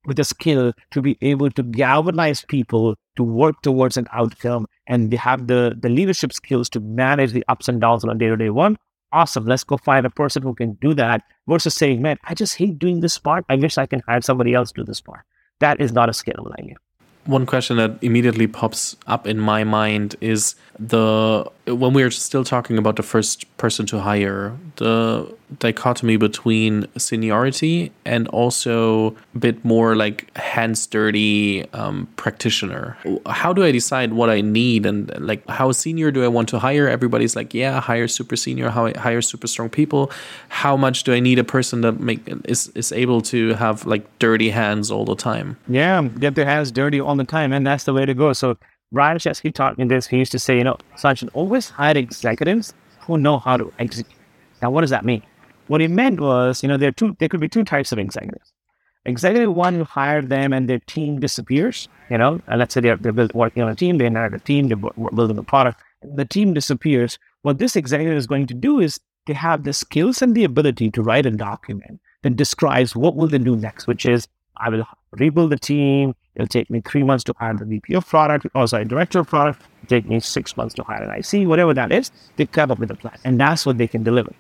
with a skill to be able to galvanize people to work towards an outcome and they have the, the leadership skills to manage the ups and downs on a day-to-day one awesome. Let's go find a person who can do that versus saying, man, I just hate doing this part. I wish I can hire somebody else to do this part. That is not a scalable idea. One question that immediately pops up in my mind is the when we are still talking about the first person to hire, the dichotomy between seniority and also a bit more like hands dirty um, practitioner. How do I decide what I need and like how senior do I want to hire? Everybody's like, yeah, hire super senior, hire super strong people. How much do I need a person that make is is able to have like dirty hands all the time? Yeah, get their hands dirty all the time, and that's the way to go. So Brian Chesky taught me this. He used to say, you know, Sachin, always hire executives who know how to execute. Now, what does that mean? What he meant was, you know, there are two, there could be two types of executives. Executive one, you hire them and their team disappears, you know, and let's say they're, they're working on a team, they inherit a team, they're building a product, the team disappears. What this executive is going to do is they have the skills and the ability to write a document that describes what will they do next, which is I will rebuild the team. It'll take me three months to hire the VP of product, or sorry, director of product. It'll take me six months to hire an IC, whatever that is. They come up with a plan, and that's what they can deliver.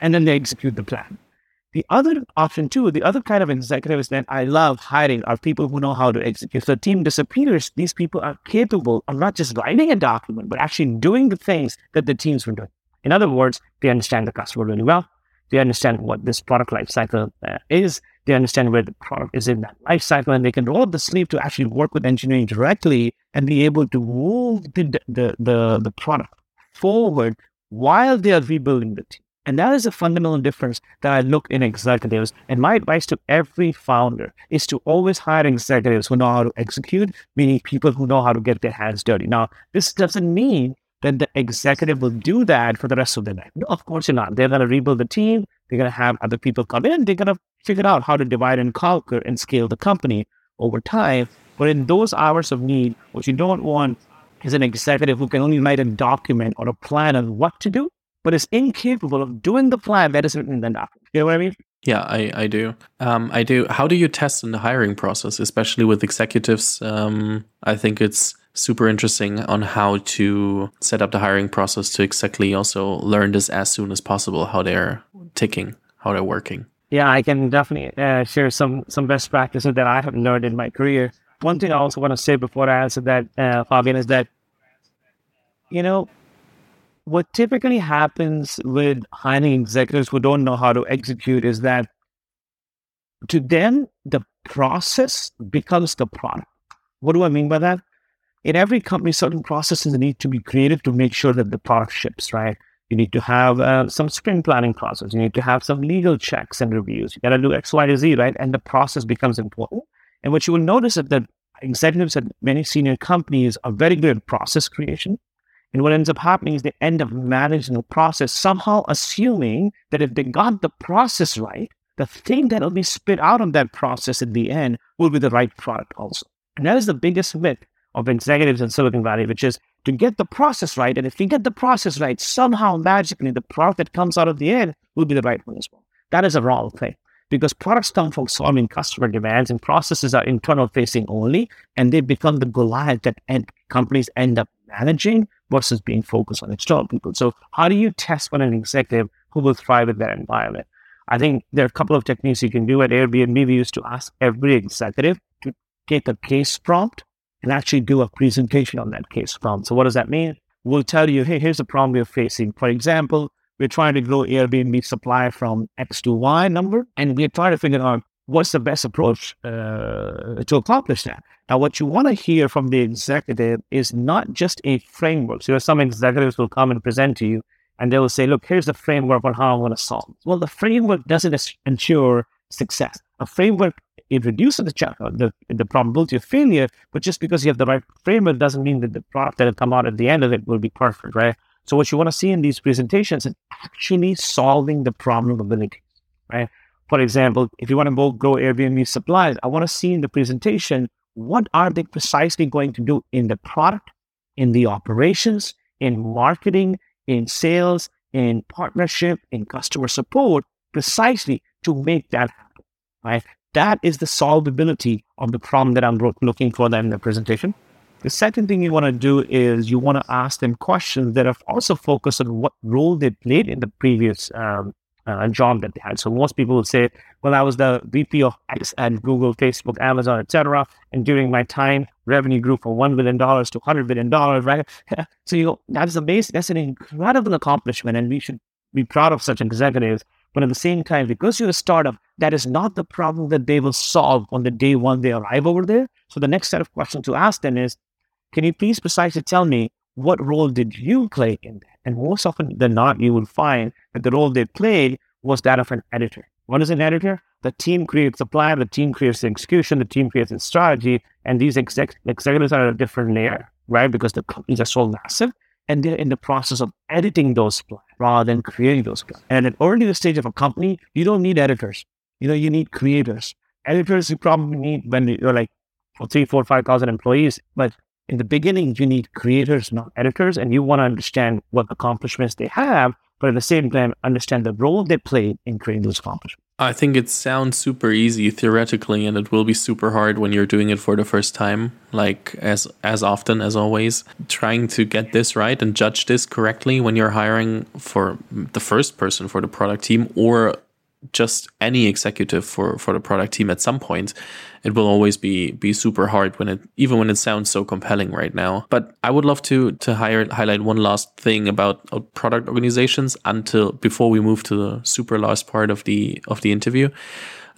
And then they execute the plan. The other option, too, the other kind of executives that I love hiring are people who know how to execute. The team disappears, these people are capable of not just writing a document, but actually doing the things that the teams were doing. In other words, they understand the customer really well. They understand what this product lifecycle uh, is. They understand where the product is in that life cycle, and they can roll up the sleeve to actually work with engineering directly and be able to move the the the, the product forward while they are rebuilding the team. And that is a fundamental difference that I look in executives. And my advice to every founder is to always hire executives who know how to execute, meaning people who know how to get their hands dirty. Now, this doesn't mean that the executive will do that for the rest of their life. No, of course you're not. They're going to rebuild the team. They're going to have other people come in. They're going to figure out how to divide and conquer and scale the company over time. But in those hours of need, what you don't want is an executive who can only write a document or a plan on what to do, but is incapable of doing the plan that is written in the document. You know what I mean? Yeah, I, I do. Um, I do. How do you test in the hiring process, especially with executives? Um, I think it's super interesting on how to set up the hiring process to exactly also learn this as soon as possible, how they're ticking, how they're working. Yeah, I can definitely uh, share some some best practices that I have learned in my career. One thing I also want to say before I answer that, uh, Fabian, is that you know what typically happens with hiring executives who don't know how to execute is that to them the process becomes the product. What do I mean by that? In every company, certain processes need to be created to make sure that the product ships, right? You need to have uh, some sprint planning process. You need to have some legal checks and reviews. You got to do X, Y, Z, right? And the process becomes important. And what you will notice is that executives at many senior companies are very good at process creation. And what ends up happening is they end up managing the process, somehow assuming that if they got the process right, the thing that will be spit out of that process at the end will be the right product also. And that is the biggest myth of executives in Silicon Valley, which is to get the process right. And if we get the process right, somehow magically the product that comes out of the end will be the right one as well. That is a wrong thing because products come from solving customer demands and processes are internal facing only, and they become the Goliath that end, companies end up managing versus being focused on external people. So, how do you test for an executive who will thrive in that environment? I think there are a couple of techniques you can do at Airbnb. We used to ask every executive to take a case prompt and actually do a presentation on that case problem. So what does that mean? We'll tell you, hey, here's the problem we're facing. For example, we're trying to grow Airbnb supply from X to Y number, and we're trying to figure out what's the best approach uh, to accomplish that. Now, what you want to hear from the executive is not just a framework. So, some executives will come and present to you, and they will say, "Look, here's the framework on how I'm going to solve." Well, the framework doesn't ensure success. A framework it reduces the, ch- the the probability of failure, but just because you have the right framework doesn't mean that the product that will come out at the end of it will be perfect, right? So, what you want to see in these presentations is actually solving the problem ability, right? For example, if you want to grow Airbnb supplies, I want to see in the presentation what are they precisely going to do in the product, in the operations, in marketing, in sales, in partnership, in customer support, precisely to make that happen. Right? That is the solvability of the problem that I'm looking for them in the presentation. The second thing you want to do is you want to ask them questions that are also focused on what role they played in the previous um, uh, job that they had. So most people would say, well, I was the VP of X at Google, Facebook, Amazon, etc. And during my time, revenue grew from $1 billion to $100 billion, right? [laughs] so you that's amazing. That's an incredible accomplishment. And we should be proud of such executives. But at the same time, because you're a startup, that is not the problem that they will solve on the day one they arrive over there. So the next set of questions to ask them is, can you please precisely tell me what role did you play in that? And most often than not, you will find that the role they played was that of an editor. What is an editor? The team creates the plan, the team creates the execution, the team creates the strategy, and these exec- executives are at a different layer, right? Because the companies are so massive, and they're in the process of editing those plans rather than creating those plans. And at an early stage of a company, you don't need editors. You know, you need creators. Editors you probably need when you're like three, four, five thousand employees, but in the beginning, you need creators, not editors, and you want to understand what accomplishments they have, but at the same time, understand the role they play in creating those accomplishments. I think it sounds super easy theoretically, and it will be super hard when you're doing it for the first time. Like as as often as always, trying to get this right and judge this correctly when you're hiring for the first person for the product team or just any executive for for the product team at some point it will always be be super hard when it even when it sounds so compelling right now. But i would love to to hire, highlight one last thing about uh, product organizations until before we move to the super last part of the of the interview.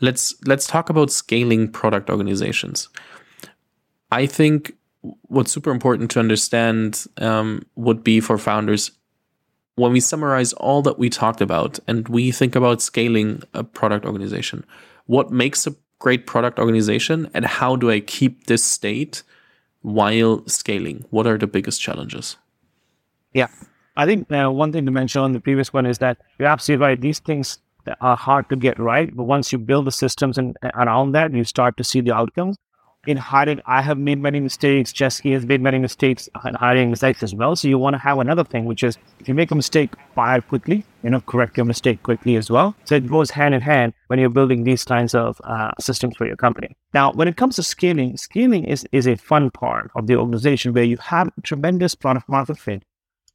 Let's let's talk about scaling product organizations. I think what's super important to understand um, would be for founders when we summarize all that we talked about and we think about scaling a product organization, what makes a great product organization and how do I keep this state while scaling? What are the biggest challenges? Yeah. I think uh, one thing to mention on the previous one is that you're absolutely right. These things are hard to get right, but once you build the systems and around that, you start to see the outcomes in hiring, I have made many mistakes. Chesky has made many mistakes in hiring mistakes as well. So you want to have another thing, which is if you make a mistake, fire quickly, you know, correct your mistake quickly as well. So it goes hand in hand when you're building these kinds of uh, systems for your company. Now, when it comes to scaling, scaling is, is a fun part of the organization where you have tremendous product market fit.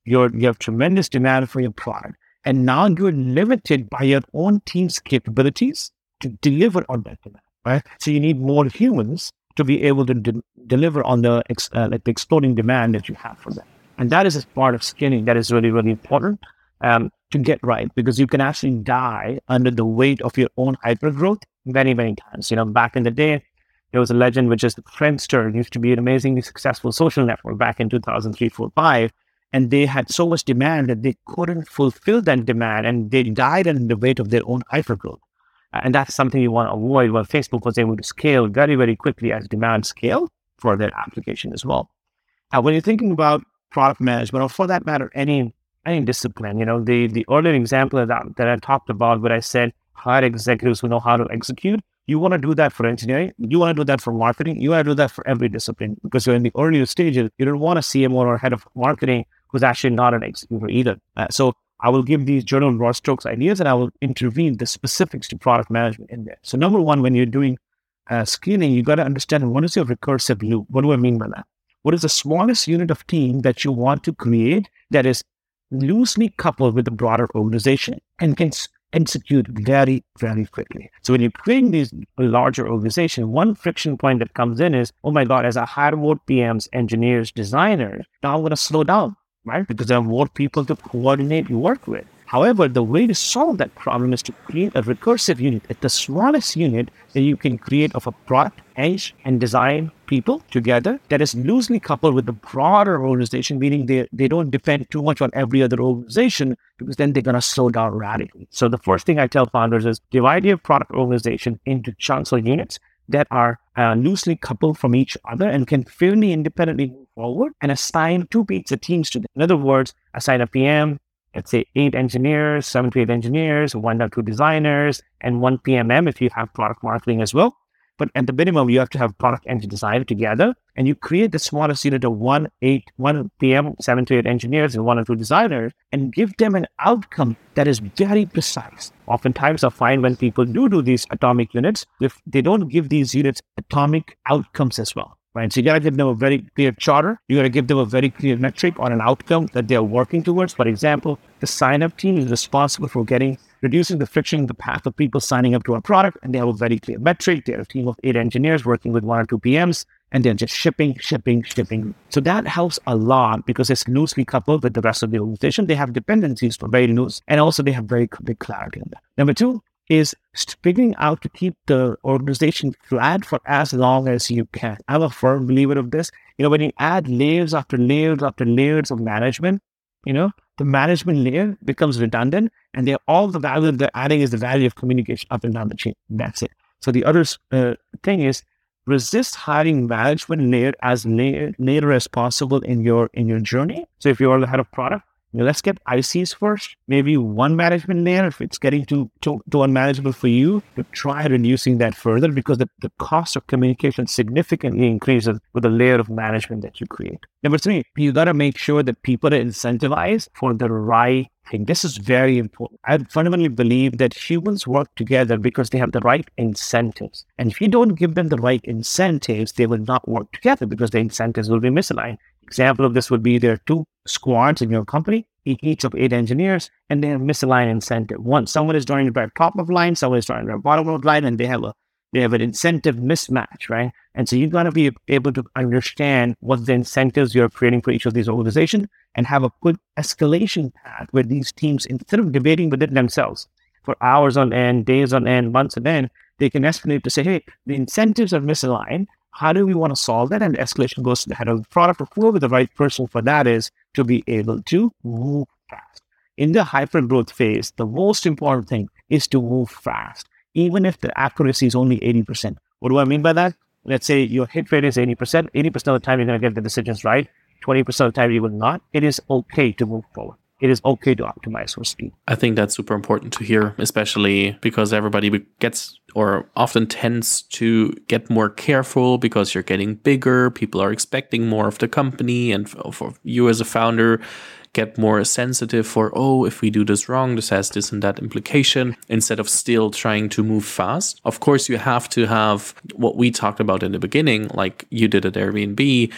You're, you have tremendous demand for your product. And now you're limited by your own team's capabilities to deliver on that demand, right? So you need more humans to be able to de- deliver on the ex- uh, like the exploding demand that you have for them. And that is a part of scaling that is really, really important um, to get right because you can actually die under the weight of your own hyper growth many, many times. You know, back in the day, there was a legend which is Friendster used to be an amazingly successful social network back in 2003, 4, 5. And they had so much demand that they couldn't fulfill that demand and they died under the weight of their own hyper growth. And that's something you want to avoid. Well, Facebook was able to scale very, very quickly as demand scaled for their application as well. Now, when you're thinking about product management, or for that matter, any any discipline, you know, the the earlier example that, that I talked about, where I said hire executives who know how to execute. You want to do that for engineering. You want to do that for marketing. You want to do that for every discipline because you're in the earlier stages. You don't want a CMO or head of marketing who's actually not an executor either. Uh, so I will give these general broad strokes ideas and I will intervene the specifics to product management in there. So, number one, when you're doing uh, screening, you got to understand what is your recursive loop? What do I mean by that? What is the smallest unit of team that you want to create that is loosely coupled with the broader organization and can execute very, very quickly. So when you're creating these larger organizations, one friction point that comes in is, oh my God, as I hire more PMs, engineers, designers, now I'm going to slow down, right? Because there are more people to coordinate and work with. However, the way to solve that problem is to create a recursive unit at the smallest unit that you can create of a product, edge, and design people together that is loosely coupled with the broader organization, meaning they, they don't depend too much on every other organization because then they're going to slow down radically. So the first thing I tell founders is divide your product organization into chunks or units that are uh, loosely coupled from each other and can fairly independently move forward and assign two pizza teams to them. In other words, assign a PM, let's say eight engineers, seven to eight engineers, one or two designers, and one PMM if you have product marketing as well. But at the minimum, you have to have product and design together, and you create the smallest unit of one, eight, one PM, seven to eight engineers, and one or two designers, and give them an outcome that is very precise. Oftentimes, I find when people do do these atomic units, if they don't give these units atomic outcomes as well right? So you got to give them a very clear charter. You got to give them a very clear metric on an outcome that they're working towards. For example, the sign up team is responsible for getting reducing the friction, in the path of people signing up to our product, and they have a very clear metric. They're a team of eight engineers working with one or two PMs, and they're just shipping, shipping, shipping. So that helps a lot because it's loosely coupled with the rest of the organization. They have dependencies for very loose, and also they have very big clarity on that. Number two, is figuring out to keep the organization flat for as long as you can. I'm a firm believer of this. You know, when you add layers after layers after layers of management, you know, the management layer becomes redundant and they're all the value they're adding is the value of communication up and down the chain. That's it. So the other uh, thing is resist hiring management layer as later as possible in your in your journey. So if you're the head of product, let's get ICs first. Maybe one management layer if it's getting too, too, too unmanageable for you, to try reducing that further because the, the cost of communication significantly increases with the layer of management that you create. Number three, you got to make sure that people are incentivized for the right thing. This is very important. I fundamentally believe that humans work together because they have the right incentives. And if you don't give them the right incentives, they will not work together because the incentives will be misaligned. Example of this would be there are two squads in your company, each of eight engineers, and they have misaligned incentive. One, someone is joining the top of line, someone is joining the bottom of line, and they have a they have an incentive mismatch, right? And so you've got to be able to understand what the incentives you're creating for each of these organizations and have a good escalation path where these teams, instead of debating within themselves for hours on end, days on end, months on end, they can escalate to say, hey, the incentives are misaligned. How do we want to solve that? And escalation goes to the head of the product or whoever the right person for that is to be able to move fast. In the hyper growth phase, the most important thing is to move fast, even if the accuracy is only 80%. What do I mean by that? Let's say your hit rate is 80%. 80% of the time you're going to get the decisions right. 20% of the time you will not. It is okay to move forward it is okay to optimize for speed. I think that's super important to hear, especially because everybody gets or often tends to get more careful because you're getting bigger. People are expecting more of the company, and for you as a founder, get more sensitive for, oh, if we do this wrong, this has this and that implication, instead of still trying to move fast. Of course, you have to have what we talked about in the beginning, like you did at Airbnb.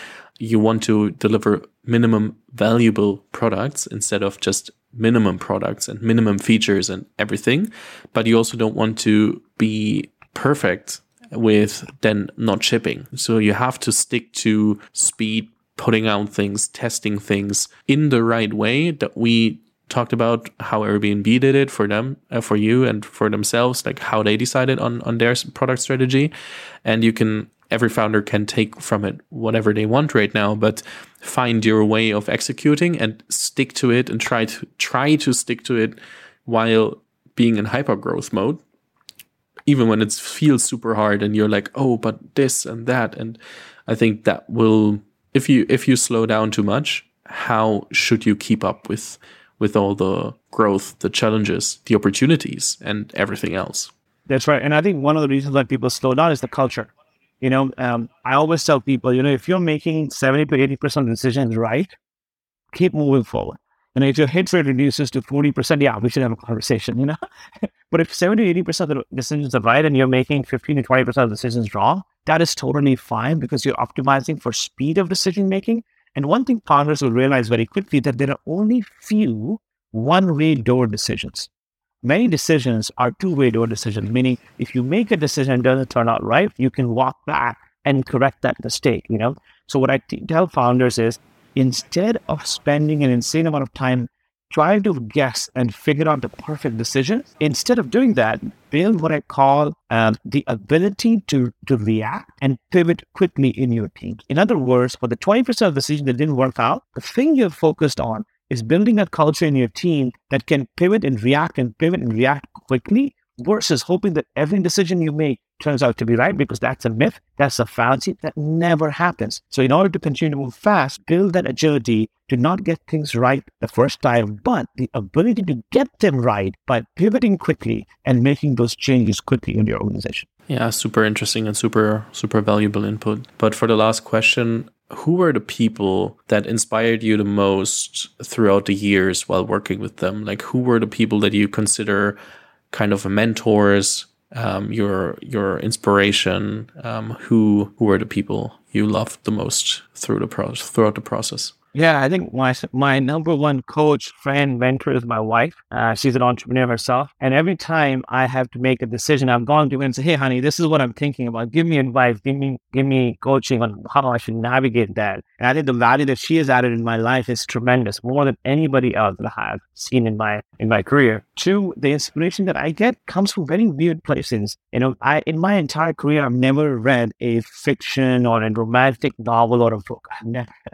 You want to deliver minimum valuable products instead of just minimum products and minimum features and everything. But you also don't want to be perfect with then not shipping. So you have to stick to speed, putting out things, testing things in the right way that we talked about how Airbnb did it for them, uh, for you, and for themselves, like how they decided on on their product strategy, and you can every founder can take from it whatever they want right now, but find your way of executing and stick to it and try to try to stick to it while being in hyper growth mode. Even when it feels super hard and you're like, oh, but this and that. And I think that will if you if you slow down too much, how should you keep up with with all the growth, the challenges, the opportunities, and everything else? That's right. And I think one of the reasons why people slow down is the culture. You know, um, I always tell people, you know, if you're making 70 to 80% decisions right, keep moving forward. And if your hit rate reduces to 40%, yeah, we should have a conversation, you know? [laughs] but if 70 to 80% of the decisions are right and you're making 15 to 20% of decisions wrong, that is totally fine because you're optimizing for speed of decision making. And one thing founders will realize very quickly that there are only few one way door decisions. Many decisions are two-way door decisions, meaning if you make a decision and doesn't turn out right, you can walk back and correct that mistake, you know? So what I tell founders is instead of spending an insane amount of time trying to guess and figure out the perfect decision, instead of doing that, build what I call um, the ability to, to react and pivot quickly in your team. In other words, for the 20% of the decision that didn't work out, the thing you're focused on is building a culture in your team that can pivot and react and pivot and react quickly versus hoping that every decision you make turns out to be right because that's a myth, that's a fallacy that never happens. So, in order to continue to move fast, build that agility to not get things right the first time, but the ability to get them right by pivoting quickly and making those changes quickly in your organization. Yeah, super interesting and super, super valuable input. But for the last question, who were the people that inspired you the most throughout the years while working with them? Like, who were the people that you consider kind of mentors, um, your your inspiration? Um, who who were the people you loved the most through the pro- throughout the process? Yeah, I think my my number one coach, friend, mentor is my wife. Uh, she's an entrepreneur herself, and every time I have to make a decision, I've gone to her and say, "Hey, honey, this is what I'm thinking about. Give me advice. Give me give me coaching on how I should navigate that." And I think the value that she has added in my life is tremendous, more than anybody else that I have seen in my in my career. Two, the inspiration that I get comes from very weird places. You know, I in my entire career, I've never read a fiction or a romantic novel or a book.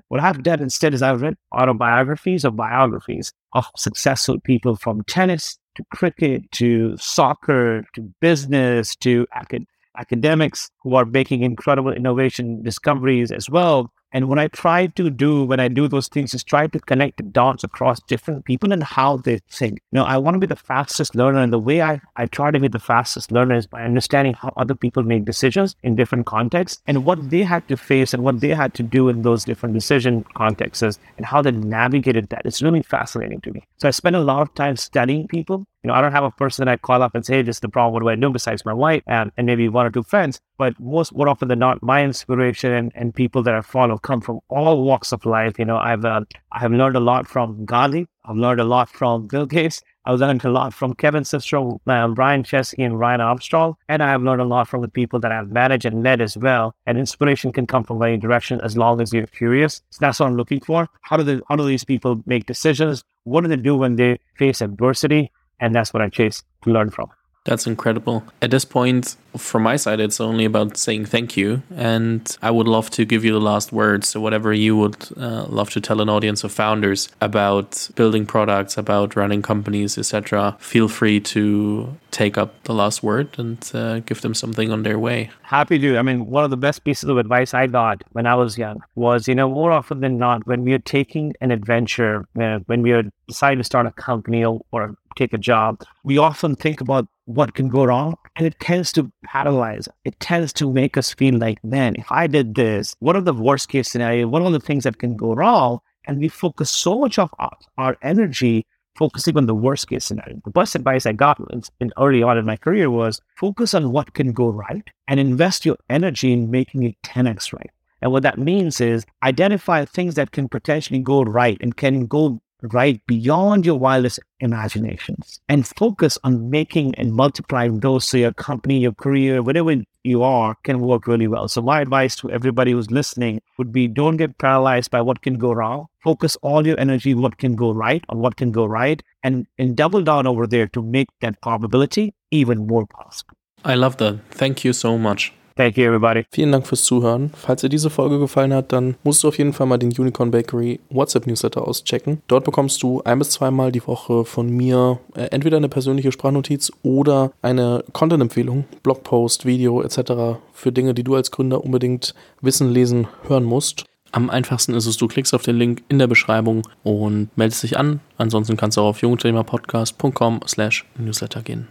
What I've done instead is I've read autobiographies or biographies of successful people from tennis to cricket to soccer to business to acad- academics who are making incredible innovation discoveries as well. And what I try to do when I do those things is try to connect the dots across different people and how they think. You know, I want to be the fastest learner. And the way I, I try to be the fastest learner is by understanding how other people make decisions in different contexts and what they had to face and what they had to do in those different decision contexts and how they navigated that. It's really fascinating to me. So I spend a lot of time studying people you know, I don't have a person I call up and say, this is the problem. What do I do besides my wife and, and maybe one or two friends? But most, more often than not, my inspiration and, and people that I follow come from all walks of life. You know, I've, uh, I have learned a lot from Gandhi. I've learned a lot from Bill Gates. I've learned a lot from Kevin Systrom, uh, Brian Chesky, and Brian Armstrong. And I have learned a lot from the people that I've managed and led as well. And inspiration can come from any direction as long as you're curious. So that's what I'm looking for. How do, the, how do these people make decisions? What do they do when they face adversity? And that's what I chase to learn from. That's incredible. At this point, from my side, it's only about saying thank you. And I would love to give you the last words. So, whatever you would uh, love to tell an audience of founders about building products, about running companies, etc., feel free to take up the last word and uh, give them something on their way. Happy to. I mean, one of the best pieces of advice I got when I was young was, you know, more often than not, when we are taking an adventure, uh, when we are deciding to start a company or, or take a job, we often think about what can go wrong and it tends to paralyze. It tends to make us feel like, man, if I did this, what are the worst case scenario? What are the things that can go wrong? And we focus so much of our, our energy focusing on the worst case scenario. The best advice I got in, in early on in my career was focus on what can go right and invest your energy in making it 10x right. And what that means is identify things that can potentially go right and can go right beyond your wildest imaginations and focus on making and multiplying those so your company, your career, whatever you are, can work really well. So, my advice to everybody who's listening would be don't get paralyzed by what can go wrong. Focus all your energy what can go right on what can go right and, and double down over there to make that probability even more possible. I love that. Thank you so much. Thank you, everybody. Vielen Dank fürs Zuhören. Falls dir diese Folge gefallen hat, dann musst du auf jeden Fall mal den Unicorn Bakery WhatsApp-Newsletter auschecken. Dort bekommst du ein bis zweimal die Woche von mir äh, entweder eine persönliche Sprachnotiz oder eine Content-Empfehlung, Blogpost, Video etc. für Dinge, die du als Gründer unbedingt wissen, lesen, hören musst. Am einfachsten ist es, du klickst auf den Link in der Beschreibung und meldest dich an. Ansonsten kannst du auch auf jungthemapodcast.com slash newsletter gehen.